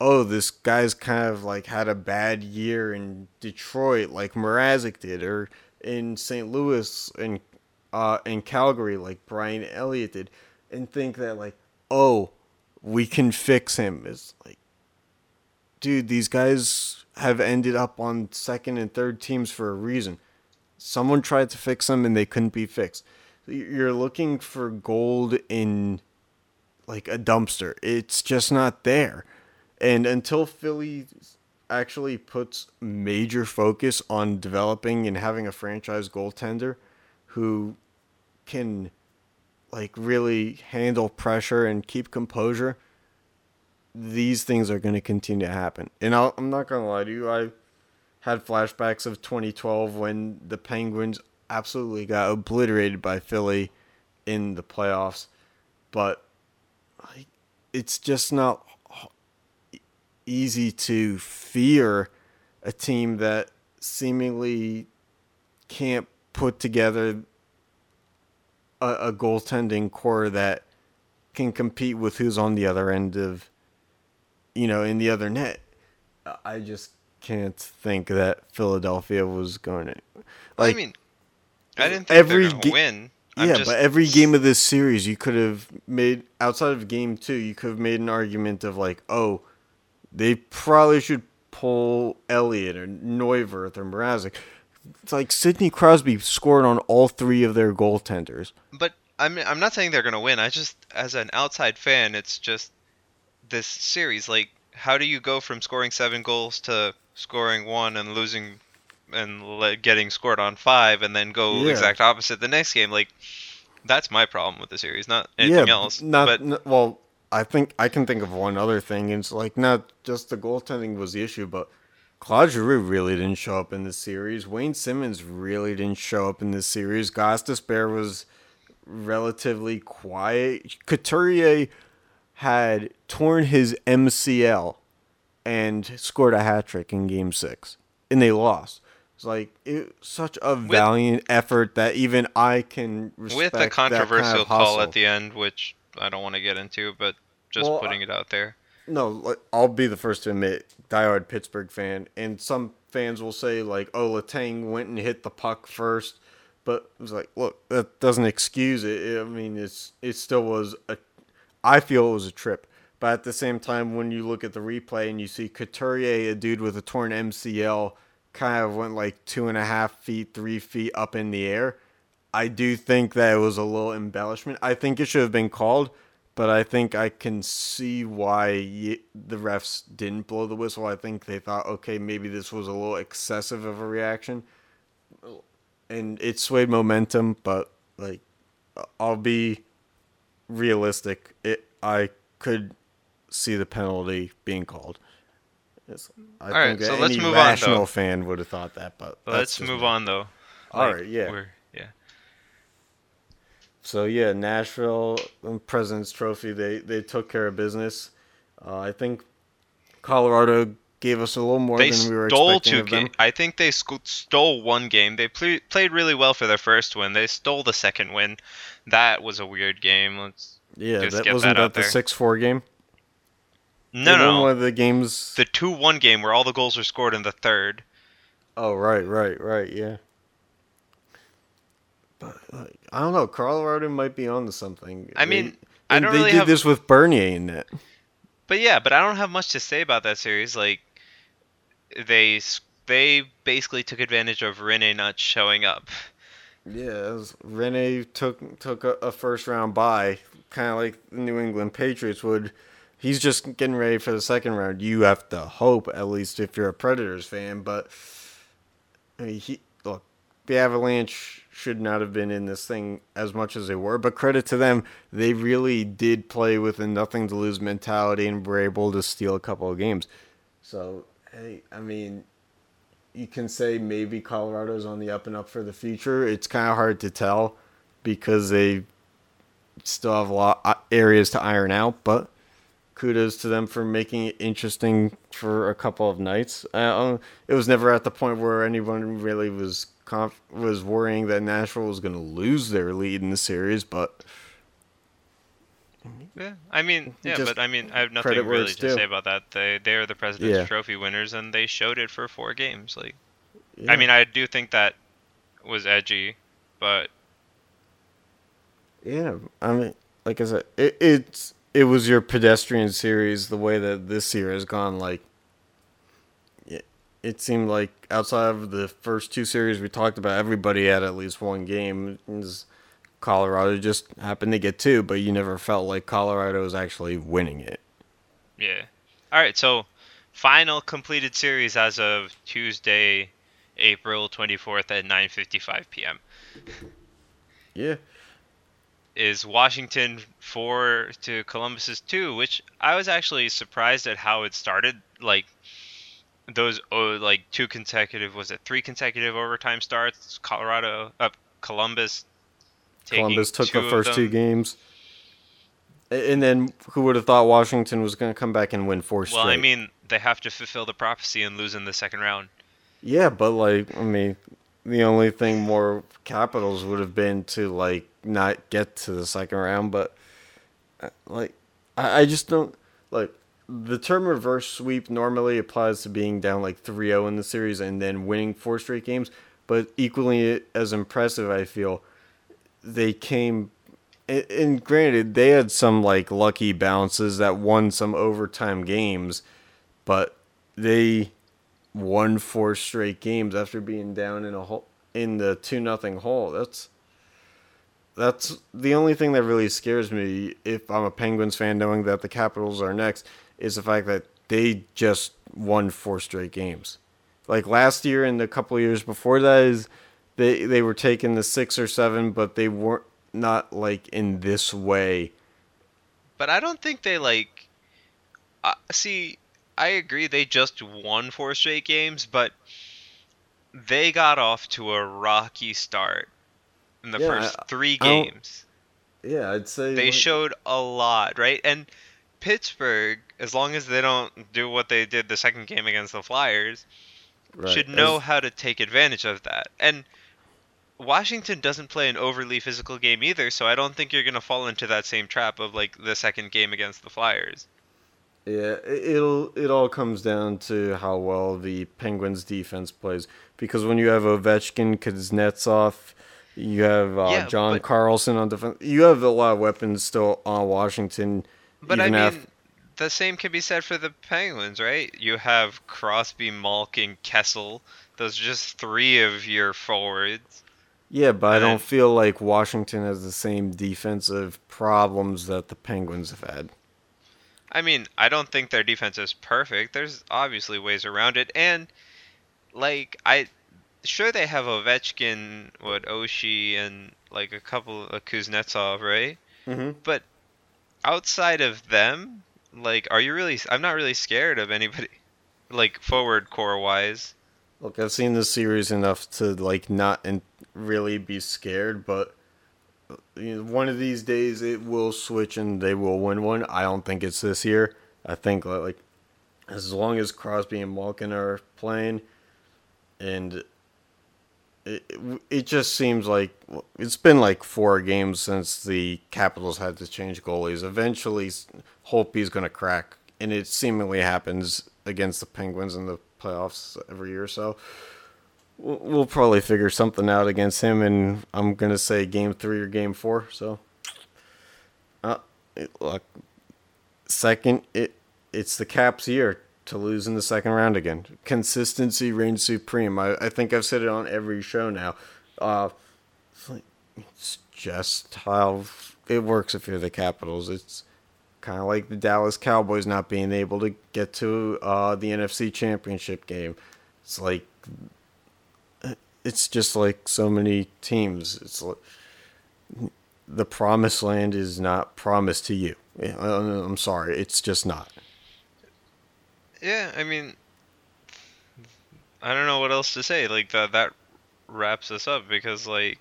oh this guy's kind of like had a bad year in Detroit like Mrazek did or in St. Louis and uh in Calgary like Brian Elliott did and think that like oh we can fix him is like dude these guys have ended up on second and third teams for a reason. Someone tried to fix them and they couldn't be fixed. You're looking for gold in like a dumpster. It's just not there. And until philly actually puts major focus on developing and having a franchise goaltender who can like really handle pressure and keep composure these things are going to continue to happen. And I'll, i'm not going to lie to you i had flashbacks of 2012 when the penguins absolutely got obliterated by philly in the playoffs. But like, it's just not easy to fear a team that seemingly can't put together a, a goaltending core that can compete with who's on the other end of, you know, in the other net. I just can't think that Philadelphia was going to. I mean, I didn't think every ga- win. I'm yeah, just- but every game of this series, you could have made outside of game two, you could have made an argument of like, oh, they probably should pull Elliott or Neuwirth or Mrazek. It's like Sidney Crosby scored on all three of their goaltenders. But I'm I'm not saying they're gonna win. I just as an outside fan, it's just this series. Like, how do you go from scoring seven goals to scoring one and losing and le- getting scored on five, and then go Yeah. exact opposite the next game? Like, that's my problem with the series, not anything else. Not but n- well. I think I can think of one other thing. It's like not just the goaltending was the issue, but Claude Giroux really didn't show up in this series. Wayne Simmonds really didn't show up in this series. Gostisbehere was relatively quiet. Couturier had torn his MCL and scored a hat trick in Game Six, and they lost. It's like it such a valiant effort that even I can respect with the that kind of controversial call at the end, which I don't want to get into, but just Well, putting it out there. No, I'll be the first to admit, diehard Pittsburgh fan, and some fans will say like, "Oh, Letang went and hit the puck first. but it was like, look, that doesn't excuse it. I mean, it's it still was a. I feel it was a trip, but at the same time, when you look at the replay and you see Couturier, a dude with a torn MCL, kind of went like two and a half feet, three feet up in the air. I do think that it was a little embellishment. I think it should have been called, but I think I can see why the refs didn't blow the whistle. I think they thought, okay, maybe this was a little excessive of a reaction, and it swayed momentum. But like, I'll be realistic. It I could see the penalty being called. It's- I All right, think so any let's move on, though. fan would have thought that, but Let's move me. on though. All Like, right, yeah. we're- yeah. So yeah, Nashville um, President's Trophy. They they took care of business. Uh, I think Colorado gave us a little more They than we were stole expecting two of them. games. I think they sc- stole one game. They ple- played really well for their first win. They stole the second win. That was a weird game. Let's Yeah, that wasn't that that, the six four game. No, no, one of the games. The two one game where all the goals were scored in the third. Oh right, right, right, yeah. But like, I don't know. Colorado might be onto something. I They- mean, I don't they really did have- this with Bernier in it. But yeah, but I don't have much to say about that series. Like they they basically took advantage of Rinne not showing up. Yeah, was, Rinne took took a, a first round bye, kind of like the New England Patriots would. He's just getting ready for the second round. You have to hope, at least if you're a Predators fan. But I mean, he look, the Avalanche should not have been in this thing as much as they were. But credit to them, they really did play with a nothing to lose mentality and were able to steal a couple of games. So hey, I mean, you can say maybe Colorado's on the up and up for the future. It's kind of hard to tell because they still have a lot of areas to iron out. But kudos to them for making it interesting for a couple of nights. Uh, it was never at the point where anyone really was conf- was worrying that Nashville was going to lose their lead in the series, but Yeah, I mean, yeah, but I mean, I have nothing really to say about that. They they are the President's Yeah. Trophy winners, and they showed it for four games. Like, Yeah. I mean, I do think that was edgy, but Yeah, I mean, like I said, it, it's it was your pedestrian series. The way that this year has gone, like it, it seemed like outside of the first two series we talked about, everybody had at least one game. Colorado just happened to get two, but you never felt like Colorado was actually winning it. yeah. All right, so final completed series as of Tuesday, April twenty fourth at nine fifty five p.m. Yeah, is Washington four to Columbus's two, which I was actually surprised at how it started. Like those, oh, like two consecutive, was it three consecutive overtime starts? Colorado, up Columbus. Columbus took the first two games, and then who would have thought Washington was going to come back and win four straight? Well, I mean, they have to fulfill the prophecy and lose in the second round. Yeah, but like I mean, the only thing more Capitals would have been to like not get to the second round, but uh, like I, I just don't like the term reverse sweep normally applies to being down like 3-0 in the series and then winning four straight games, but equally as impressive, I feel they came and, and granted they had some like lucky bounces that won some overtime games, but they won four straight games after being down in a hole in the two nothing hole. That's that's the only thing that really scares me if I'm a Penguins fan knowing that the Capitals are next is the fact that they just won four straight games. Like last year and a couple years before that is they they were taking the 6 or 7 but they weren't not like in this way. But I don't think they like uh, see I agree they just won four straight games, but they got off to a rocky start in the Yeah, first three games. Yeah, I'd say They like- showed a lot, right? And Pittsburgh, as long as they don't do what they did the second game against the Flyers, Right, should know as- how to take advantage of that. And Washington doesn't play an overly physical game either, so I don't think you're going to fall into that same trap of like the second game against the Flyers. Yeah, it- it'll it all comes down to how well the Penguins defense plays because when you have Ovechkin, Kuznetsov, you have uh, Yeah, John but- Carlson on defense. You have a lot of weapons still on Washington. But I mean, af- the same can be said for the Penguins, right? You have Crosby, Malk, and Kessel. Those are just three of your forwards. yeah, but I don't feel like Washington has the same defensive problems that the Penguins have had. I mean, I don't think their defense is perfect. There's obviously ways around it, and like I, sure they have Ovechkin, what Oshie, and like a couple of Kuznetsov, right? Mhm. But outside of them, like, are you really? I'm not really scared of anybody, <laughs> like forward core wise. Look, I've seen this series enough to like not and really be scared, but one of these days it will switch and they will win one. I don't think it's this year. I think like, as long as Crosby and Malkin are playing, and it it just seems like it's been like four games since the Capitals had to change goalies. Eventually, Holtby's going to crack, and it seemingly happens against the Penguins in the playoffs every year. Or so we'll probably figure something out against him, and I'm to say game three or game four. So, uh, look, second, it it's the Caps' year to lose in the second round again. Consistency reigns supreme. I, I think I've said it on every show now. Uh, it's, like, it's just how it works if you're the Capitals. It's kind of like the Dallas Cowboys not being able to get to uh, the NFC Championship game. It's like it's just like so many teams. It's like the promised land is not promised to you. I'm sorry, it's just not. Yeah, I mean, I don't know what else to say. Like that that wraps us up because like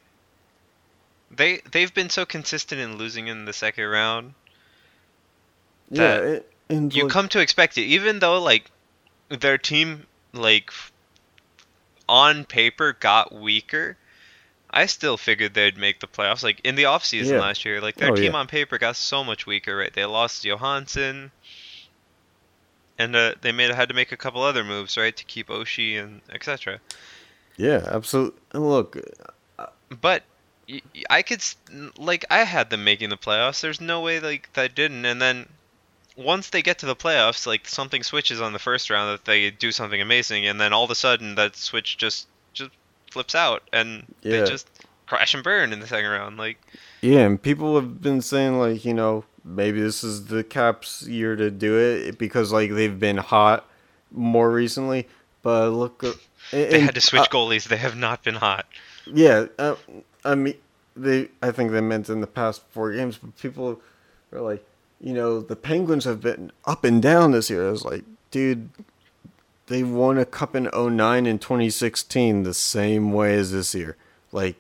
they they've been so consistent in losing in the second round. Yeah, it, you like- come to expect it, even though like their team like on paper got weaker. I still figured they'd make the playoffs. Like in the offseason Yeah. last year, like their Oh, team yeah. on paper got so much weaker. Right, they lost Johansson, and uh, they made had to make a couple other moves, right, to keep Oshie and etc. Yeah, absolutely. Look, But I could s- like I had them making the playoffs. There's no way like that didn't. And then once they get to the playoffs, like something switches on the first round that they do something amazing, and then all of a sudden that switch just just flips out, and Yeah. they just crash and burn in the second round. Like yeah, and people have been saying like, you know, maybe this is the Caps' year to do it because like they've been hot more recently. But look, uh, <laughs> they and- had to switch uh, goalies. They have not been hot. Yeah, uh, I mean, they. I think they meant in the past four games, but people are like, you know, the Penguins have been up and down this year. I was like, dude, they won a cup in 09 and 2016 the same way as this year. Like,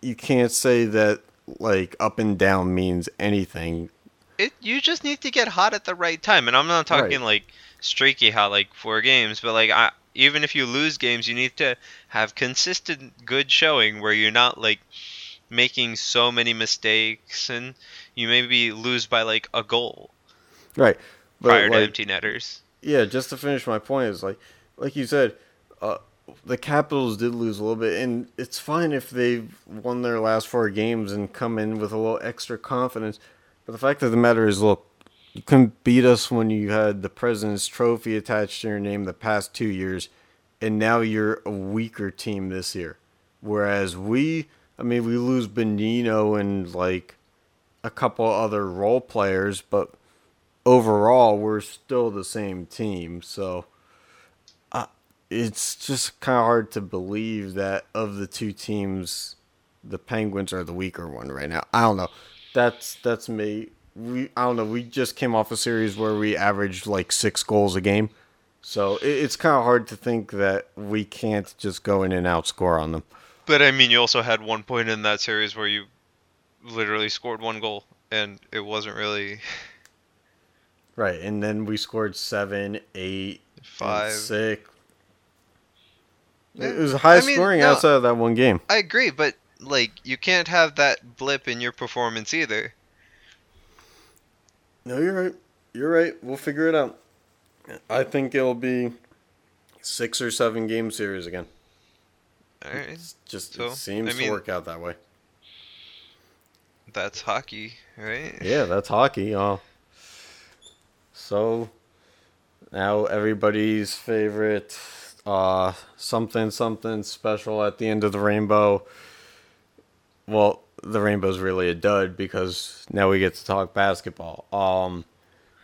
you can't say that like up and down means anything. It you just need to get hot at the right time, and I'm not talking Right. like streaky hot like four games, but like I, even if you lose games, you need to have consistent good showing where you're not like making so many mistakes and you maybe lose by like a goal. Right. But, prior to empty netters. Yeah, just to finish my point is like, like you said, uh, the Capitals did lose a little bit, and it's fine if they've won their last four games and come in with a little extra confidence. But the fact of the matter is, look, you couldn't beat us when you had the President's Trophy attached to your name the past two years, and now you're a weaker team this year. Whereas we, I mean, we lose Bonino and like a couple other role players, but overall, we're still the same team. So uh, it's just kind of hard to believe that of the two teams, the Penguins are the weaker one right now. I don't know. That's that's me. We I don't know. We just came off a series where we averaged like six goals a game, so it, it's kind of hard to think that we can't just go in and outscore on them. But I mean, you also had one point in that series where you literally scored one goal, and it wasn't really <laughs> Right, and then we scored seven, eight, Five. six. It was high I mean, scoring no. outside of that one game. I agree, but like you can't have that blip in your performance either. No, you're right. You're right. We'll figure it out. I think it'll be six or seven game series again. All right, It's just So, it seems I mean- to work out that way. That's hockey, right? Yeah, that's hockey. So now everybody's favorite uh, something something special at the end of the rainbow. Well, the rainbow's really a dud because now we get to talk basketball. Um,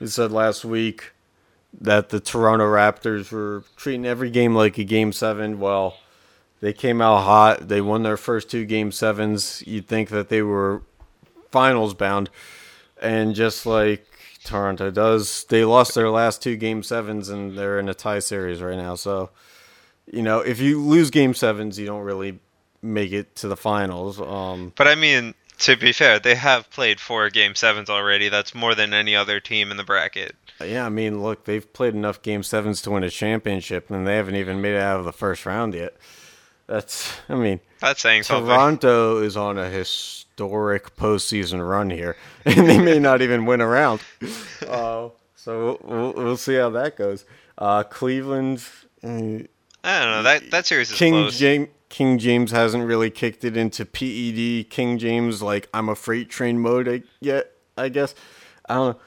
we said last week that the Toronto Raptors were treating every game like a game seven. Well, they came out hot. They won their first two game sevens. You'd think that they were finals bound. And just like Toronto does, they lost their last two game sevens and they're in a tie series right now. So, you know, if you lose game sevens, you don't really make it to the finals. Um, But I mean, to be fair, they have played four game sevens already. That's more than any other team in the bracket. yeah, I mean, look, they've played enough game sevens to win a championship, and they haven't even made it out of the first round yet. That's, I mean, That's saying something. Toronto is on a historic postseason run here, <laughs> and they may not even win a round. Uh, so we'll, we'll see how that goes. Uh, Cleveland, uh, I don't know. That that series is King close. James. King James hasn't really kicked it into PED. King James, like I'm a freight train mode yet. I guess I don't know.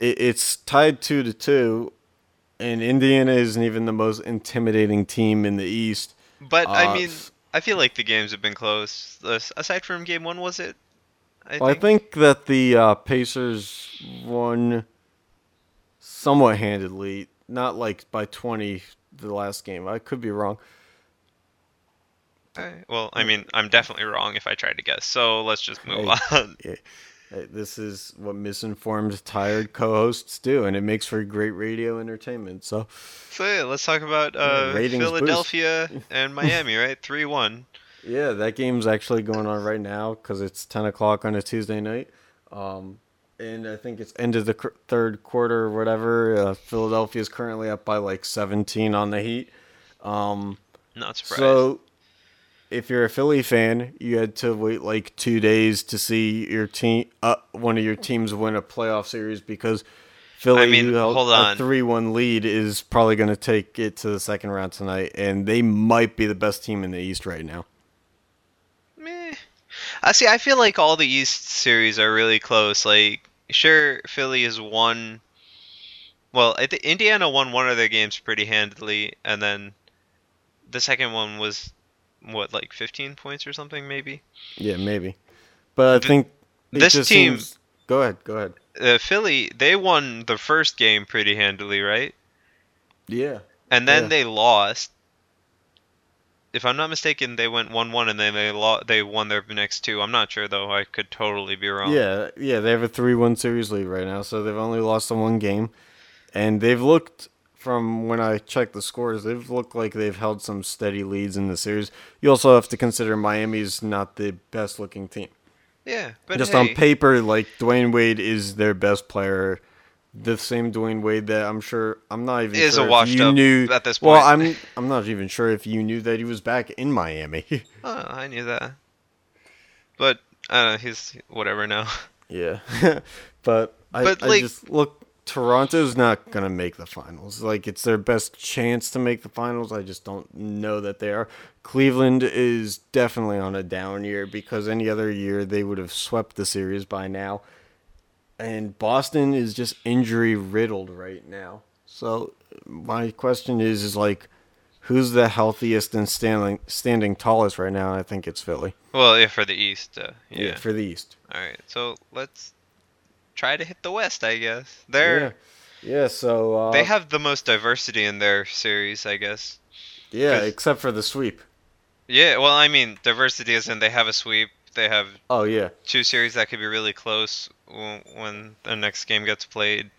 It, it's tied two to two, and Indiana isn't even the most intimidating team in the East. But I Uh, mean, I feel like the games have been close. Aside from game one, was it? I Well, I think that the uh, Pacers won somewhat handedly, not like by 20 the last game. I could be wrong. Well, I mean, I'm definitely wrong if I try to guess. So let's just move on. yeah. Hey, This is what misinformed, tired co-hosts do, and it makes for great radio entertainment. So, So yeah, let's talk about uh, ratings boost. Philadelphia and <laughs> Miami, right? Three one. yeah, that game's actually going on right now because it's 10 o'clock on a Tuesday night. Um, and I think it's end of the cr- third quarter or whatever. Uh, Philadelphia is currently up by like 17 on the Heat. Um, Not surprised. So, if you're a Philly fan, you had to wait like two days to see your team, uh, one of your teams win a playoff series because Philly, I mean, hold a on. three-one lead, is probably going to take it to the second round tonight, and they might be the best team in the East right now. Meh. I see. I feel like all the East series are really close. Like, sure, Philly has won. Well, I Indiana won one of their games pretty handily, and then the second one was what, like 15 points or something, maybe. Yeah, maybe, but I Th- think this team- seems- Go ahead. Go ahead. Uh, Philly, they won the first game pretty handily, right? Yeah. And then Yeah. they lost. If I'm not mistaken, they went one-one, and then they lo- they won their next two. I'm not sure though. I could totally be wrong. Yeah, yeah, they have a three-one series lead right now, so they've only lost in one game, and they've looked from when I checked the scores, they've looked like they've held some steady leads in the series. You also have to consider Miami's not the best-looking team. Yeah, but Just hey, on paper, like Dwyane Wade is their best player. The same Dwyane Wade that I'm sure I'm not even Is a sure if washed you up knew at this point. Well. I'm <laughs> I'm not even sure if you knew that he was back in Miami. <laughs> Oh, I knew that. But I don't know. He's whatever now. Yeah, <laughs> but I, But, I like- just look Toronto's not gonna make the finals. Like it's their best chance to make the finals. I just don't know that they are. Cleveland is definitely on a down year because any other year they would have swept the series by now. And Boston is just injury riddled right now. So my question is is like who's the healthiest and standing standing tallest right now? I think it's Philly. Well, yeah, for the East. Uh, yeah. Yeah, for the East. All right, so let's try to hit the West. I guess they're Yeah. Yeah, so uh, they have the most diversity in their series. I guess. Yeah, except for the sweep. Yeah, well, I mean, diversity is in they have a sweep. They have Oh yeah. two series that could be really close when the next game gets played,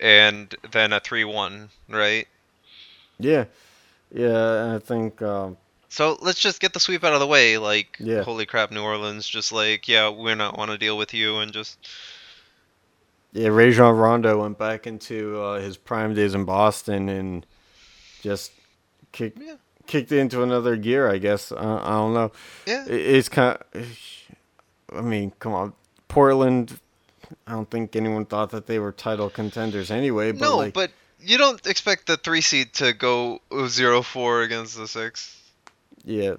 and then a three-one, right? Yeah. Yeah, I think um So let's just get the sweep out of the way. Like, Yeah. holy crap, New Orleans! Just like, yeah, we're not want to deal with you, and just Yeah, Rajon Rondo went back into uh, his prime days in Boston and just kicked kicked into another gear. I guess uh, I don't know. Yeah. It's kind. Of, I mean, come on, Portland. I don't think anyone thought that they were title contenders anyway. But no, like, but you don't expect the three seed to go 0-4 against the six. yeah,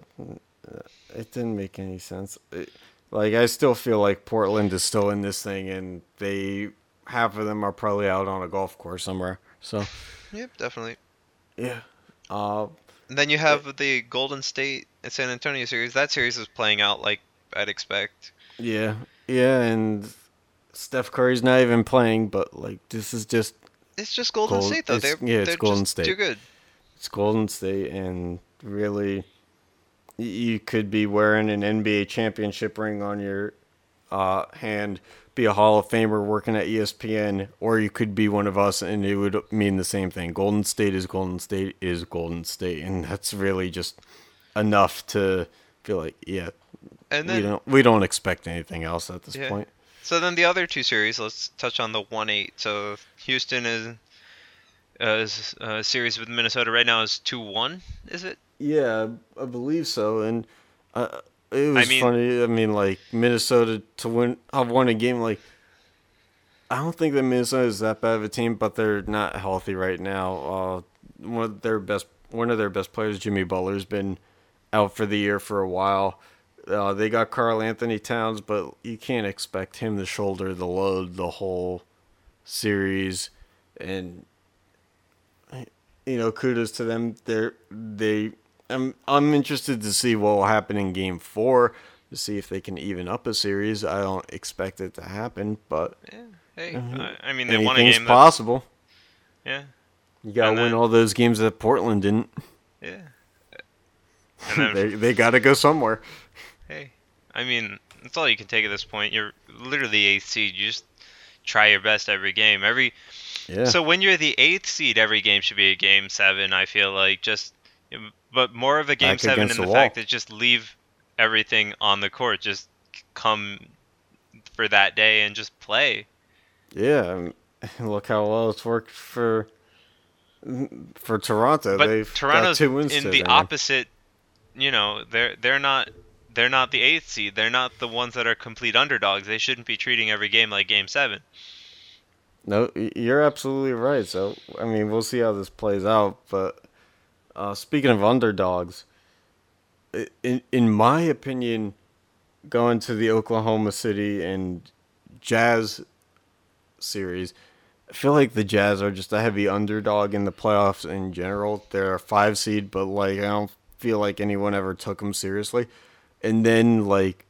it didn't make any sense. It, like I still feel like Portland is still in this thing, and they half of them are probably out on a golf course somewhere. So Yep, definitely. yeah. Uh, And then you have the Golden State and San Antonio series. That series is playing out like I'd expect. Yeah, yeah, and Steph Curry's not even playing, but like this is just It's just Golden Gold- State though. it's- They're, yeah, it's they're Golden just State. too good. it's Golden State, and really, you could be wearing an NBA championship ring on your uh, hand, be a Hall of Famer working at ESPN, or you could be one of us, and it would mean the same thing. Golden State is Golden State is Golden State, and that's really just enough to feel like yeah, And then, we don't we don't expect anything else at this Yeah. point. So then the other two series, let's touch on the one eight. So Houston is uh, is, uh, series with Minnesota right now is two one. Is it? Yeah, I believe so. And uh, it was mean- funny. I mean, like Minnesota to win, have won a game. Like I don't think that Minnesota is that bad of a team, but they're not healthy right now. Uh, one of their best, one of their best players, Jimmy Butler's been out for the year for a while. Uh, they got Karl-Anthony Towns, but you can't expect him to shoulder the load the whole series. And you know, kudos to them. They're they. I'm I'm interested to see what will happen in Game Four to see if they can even up a series. I don't expect it to happen, but Hey, Mhm. I, I mean they won a game. possible. Yeah. You gotta And win then- all those games that Portland didn't. Yeah. <laughs> Then- they they got to go somewhere. Hey, I mean that's all you can take at this point. You're literally eighth seed. You just try your best every game. Every Yeah. So when you're the eighth seed, every game should be a game seven. I feel like just, but more of a game Back seven in the, the fact that just leave everything on the court. Just come for that day and just play. Yeah, <laughs> look how well it's worked for for Toronto. But They've Toronto's got two wins in to the opposite. You know, they're they're not they're not the eighth seed. They're not the ones that are complete underdogs. They shouldn't be treating every game like game seven. No, you're absolutely right. So, I mean, we'll see how this plays out. But uh, speaking of underdogs, in in my opinion, going to the Oklahoma City and Jazz series, I feel like the Jazz are just a heavy underdog in the playoffs in general. They're a five seed, but like I don't feel like anyone ever took them seriously. And then like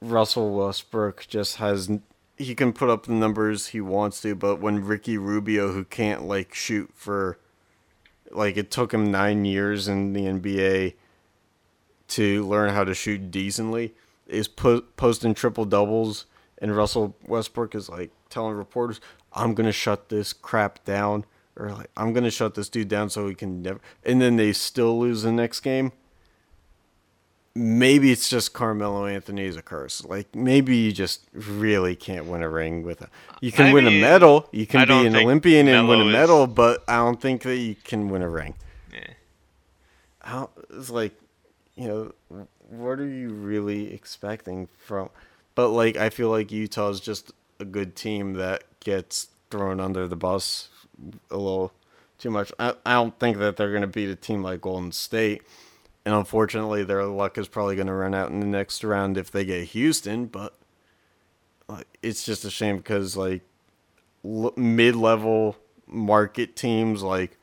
Russell Westbrook just has he can put up the numbers he wants to, but when Ricky Rubio, who can't like shoot for, like it took him nine years in the NBA to learn how to shoot decently, is po- posting triple doubles, and Russell Westbrook is like telling reporters, "I'm gonna shut this crap down," or like, "I'm gonna shut this dude down so he can never," and then they still lose the next game maybe it's just Carmelo Anthony's a curse. Like maybe you just really can't win a ring with a. You can I win mean, a medal. You can be an Olympian and win a Melo is- medal, but I don't think that you can win a ring. Yeah. How it's like, you know, what are you really expecting from? But like, I feel like Utah's just a good team that gets thrown under the bus a little too much. I, I don't think that they're going to beat a team like Golden State. And unfortunately, their luck is probably going to run out in the next round if they get Houston. But like, it's just a shame because like l- mid-level market teams like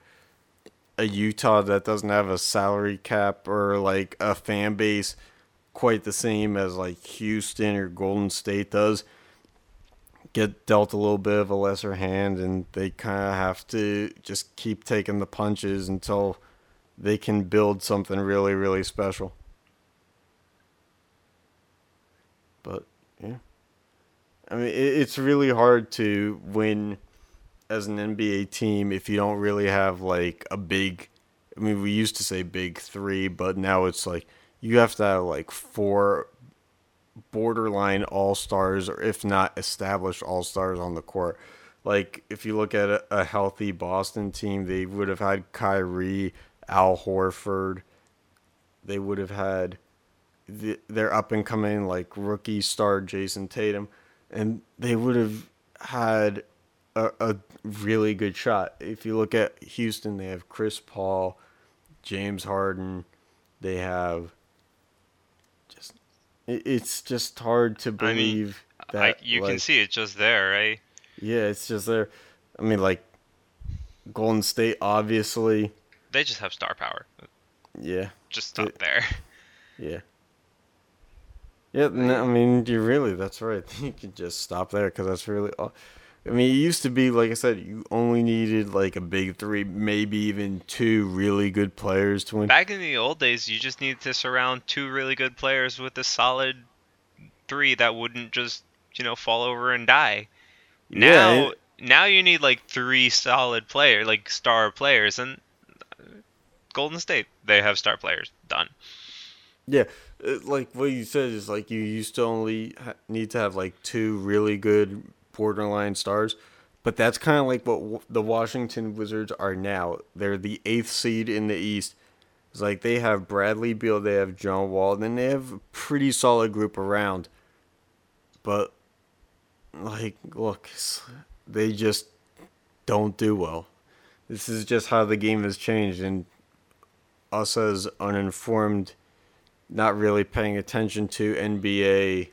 a Utah that doesn't have a salary cap or like a fan base quite the same as like Houston or Golden State does get dealt a little bit of a lesser hand and they kind of have to just keep taking the punches until they can build something really really special but yeah i mean it's really hard to win as an nba team if you don't really have like a big i mean we used to say big 3 but now it's like you have to have like four borderline all stars, or if not established all stars on the court. Like if you look at a, a, healthy Boston team, they would have had Kyrie, Al Horford. They would have had the, their up and coming like rookie star Jayson Tatum, and they would have had a, a really good shot. If you look at Houston, they have Chris Paul, James Harden, they have just it's just hard to believe I mean, that I, you like, can see it just there, right? Yeah, it's just there. I mean, like Golden State, obviously. They just have star power. Yeah. Just stop it, there. Yeah. <laughs> Yeah, no, I mean, you really, that's right. <laughs> You can just stop there because that's really all. I mean, it used to be like I said, you only needed like a big three, maybe even two really good players to win. Back in the old days, you just needed to surround two really good players with a solid three that wouldn't just you know fall over and die. Now, yeah, now you need like three solid players, like star players, and Golden State they have star players. Done. Yeah, uh, like what you said is like you used to only need to have like two really good borderline stars. But that's kind of like what the Washington Wizards are now. They're the eighth seed in the East. It's like they have Bradley Beal, they have John Wall, and then they have a pretty solid group around. But, like, look, they just don't do well. This is just how the game has changed, and us as uninformed, not really paying attention to NBA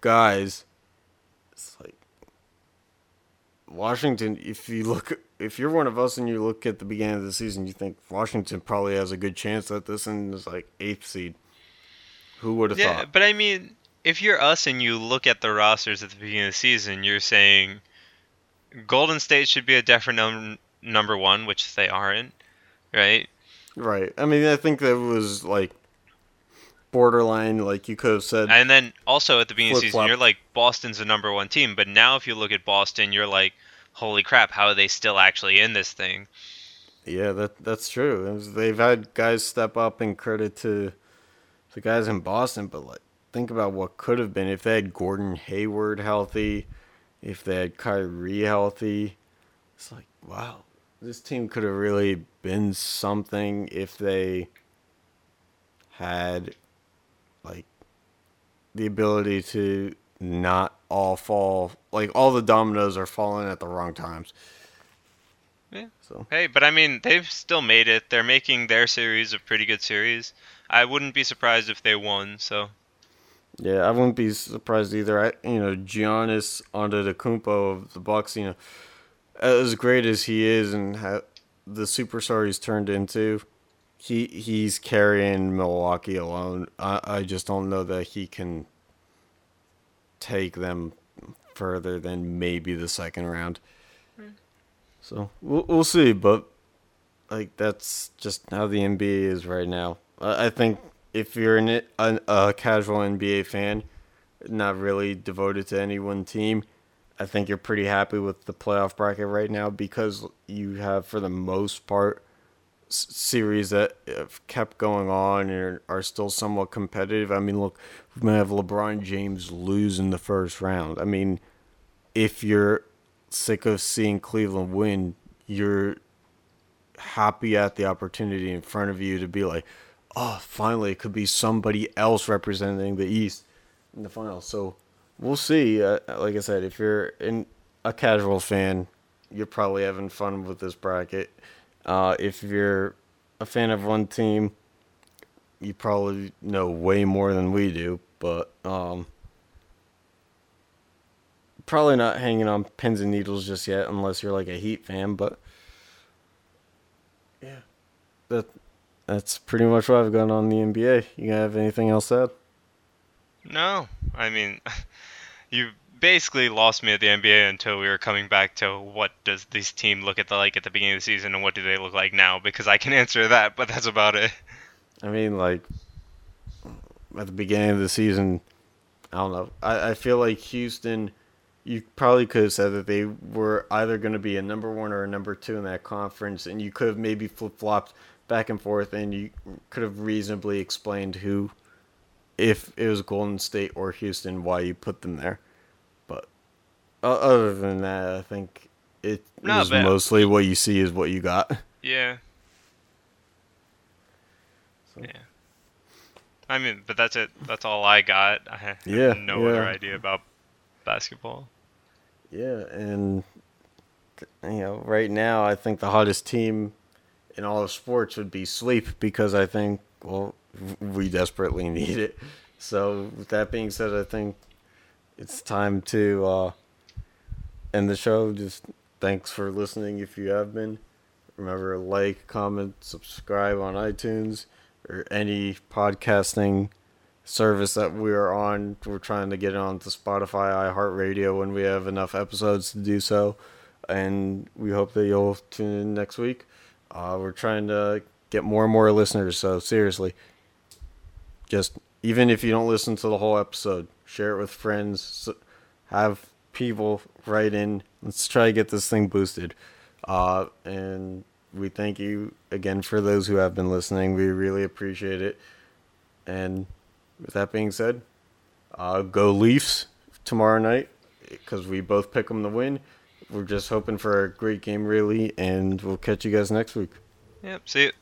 guys, it's like Washington, if you look, if you're one of us and you look at the beginning of the season, you think Washington probably has a good chance at this and is like eighth seed. Who would have yeah, thought? but I mean, if you're us and you look at the rosters at the beginning of the season, you're saying Golden State should be a definite num- number one, which they aren't, right? Right. I mean, I think that was like borderline, like you could have said. And then also at the beginning of the season, you're like Boston's the number one team, but now if you look at Boston, you're like, holy crap, how are they still actually in this thing? Yeah, that that's true. They've had guys step up and credit to the guys in Boston, but like think about what could have been if they had Gordon Hayward healthy, if they had Kyrie healthy. It's like wow, this team could have really been something if they had like the ability to not all fall like all the dominoes are falling at the wrong times. Yeah. So hey, but I mean they've still made it. They're making their series a pretty good series. I wouldn't be surprised if they won. So. Yeah, I wouldn't be surprised either. I, you know, Giannis Antetokounmpo of the Bucks. You know, as great as he is and ha- the superstar he's turned into, he he's carrying Milwaukee alone. I, I just don't know that he can take them further than maybe the second round. Mm. So we'll we'll see, but like that's just how the NBA is right now. I, I think if you're an, a, a casual NBA fan, not really devoted to any one team, I think you're pretty happy with the playoff bracket right now because you have, for the most part, series that have kept going on and are still somewhat competitive. I mean, look, we may have LeBron James lose in the first round. I mean, if you're sick of seeing Cleveland win, you're happy at the opportunity in front of you to be like, oh, finally, it could be somebody else representing the East in the final. So we'll see. Uh, like I said, if you're in a casual fan, you're probably having fun with this bracket. Uh, if you're a fan of one team, you probably know way more than we do. But um, probably not hanging on pins and needles just yet, unless you're like a Heat fan. But yeah, that that's pretty much what I've got on the NBA. You have anything else to add? No, I mean, <laughs> you basically lost me at the NBA until we were coming back to what does this team look at the like at the beginning of the season and what do they look like now because I can <laughs> answer that, but that's about it. I mean, like at the beginning of the season, I don't know. I, I feel like Houston, you probably could have said that they were either going to be a number one or a number two in that conference, and you could have maybe flip flopped back and forth, and you could have reasonably explained who, if it was Golden State or Houston, why you put them there. But other than that, I think it Not is bad. mostly what you see is what you got. <laughs> Yeah. Yeah. I mean, but that's it. That's all I got. <laughs> I have Yeah, no other idea about basketball. Yeah, and you know, right now I think the hottest team in all of sports would be sleep because I think well we desperately <laughs> need it. So with that being said, I think it's time to uh, end the show. Just thanks for listening if you have been. Remember, like, comment, subscribe on iTunes or any podcasting service that we are on. We're trying to get it onto Spotify, iHeartRadio when we have enough episodes to do so. And we hope that you'll tune in next week. Uh, we're trying to get more and more listeners. So seriously, just even if you don't listen to the whole episode, share it with friends. Have people write in. Let's try to get this thing boosted. Uh, and we thank you again for those who have been listening. We really appreciate it. And with that being said, uh, go Leafs tomorrow night because we both pick them to win. We're just hoping for a great game, really, and we'll catch you guys next week. Yep. See you.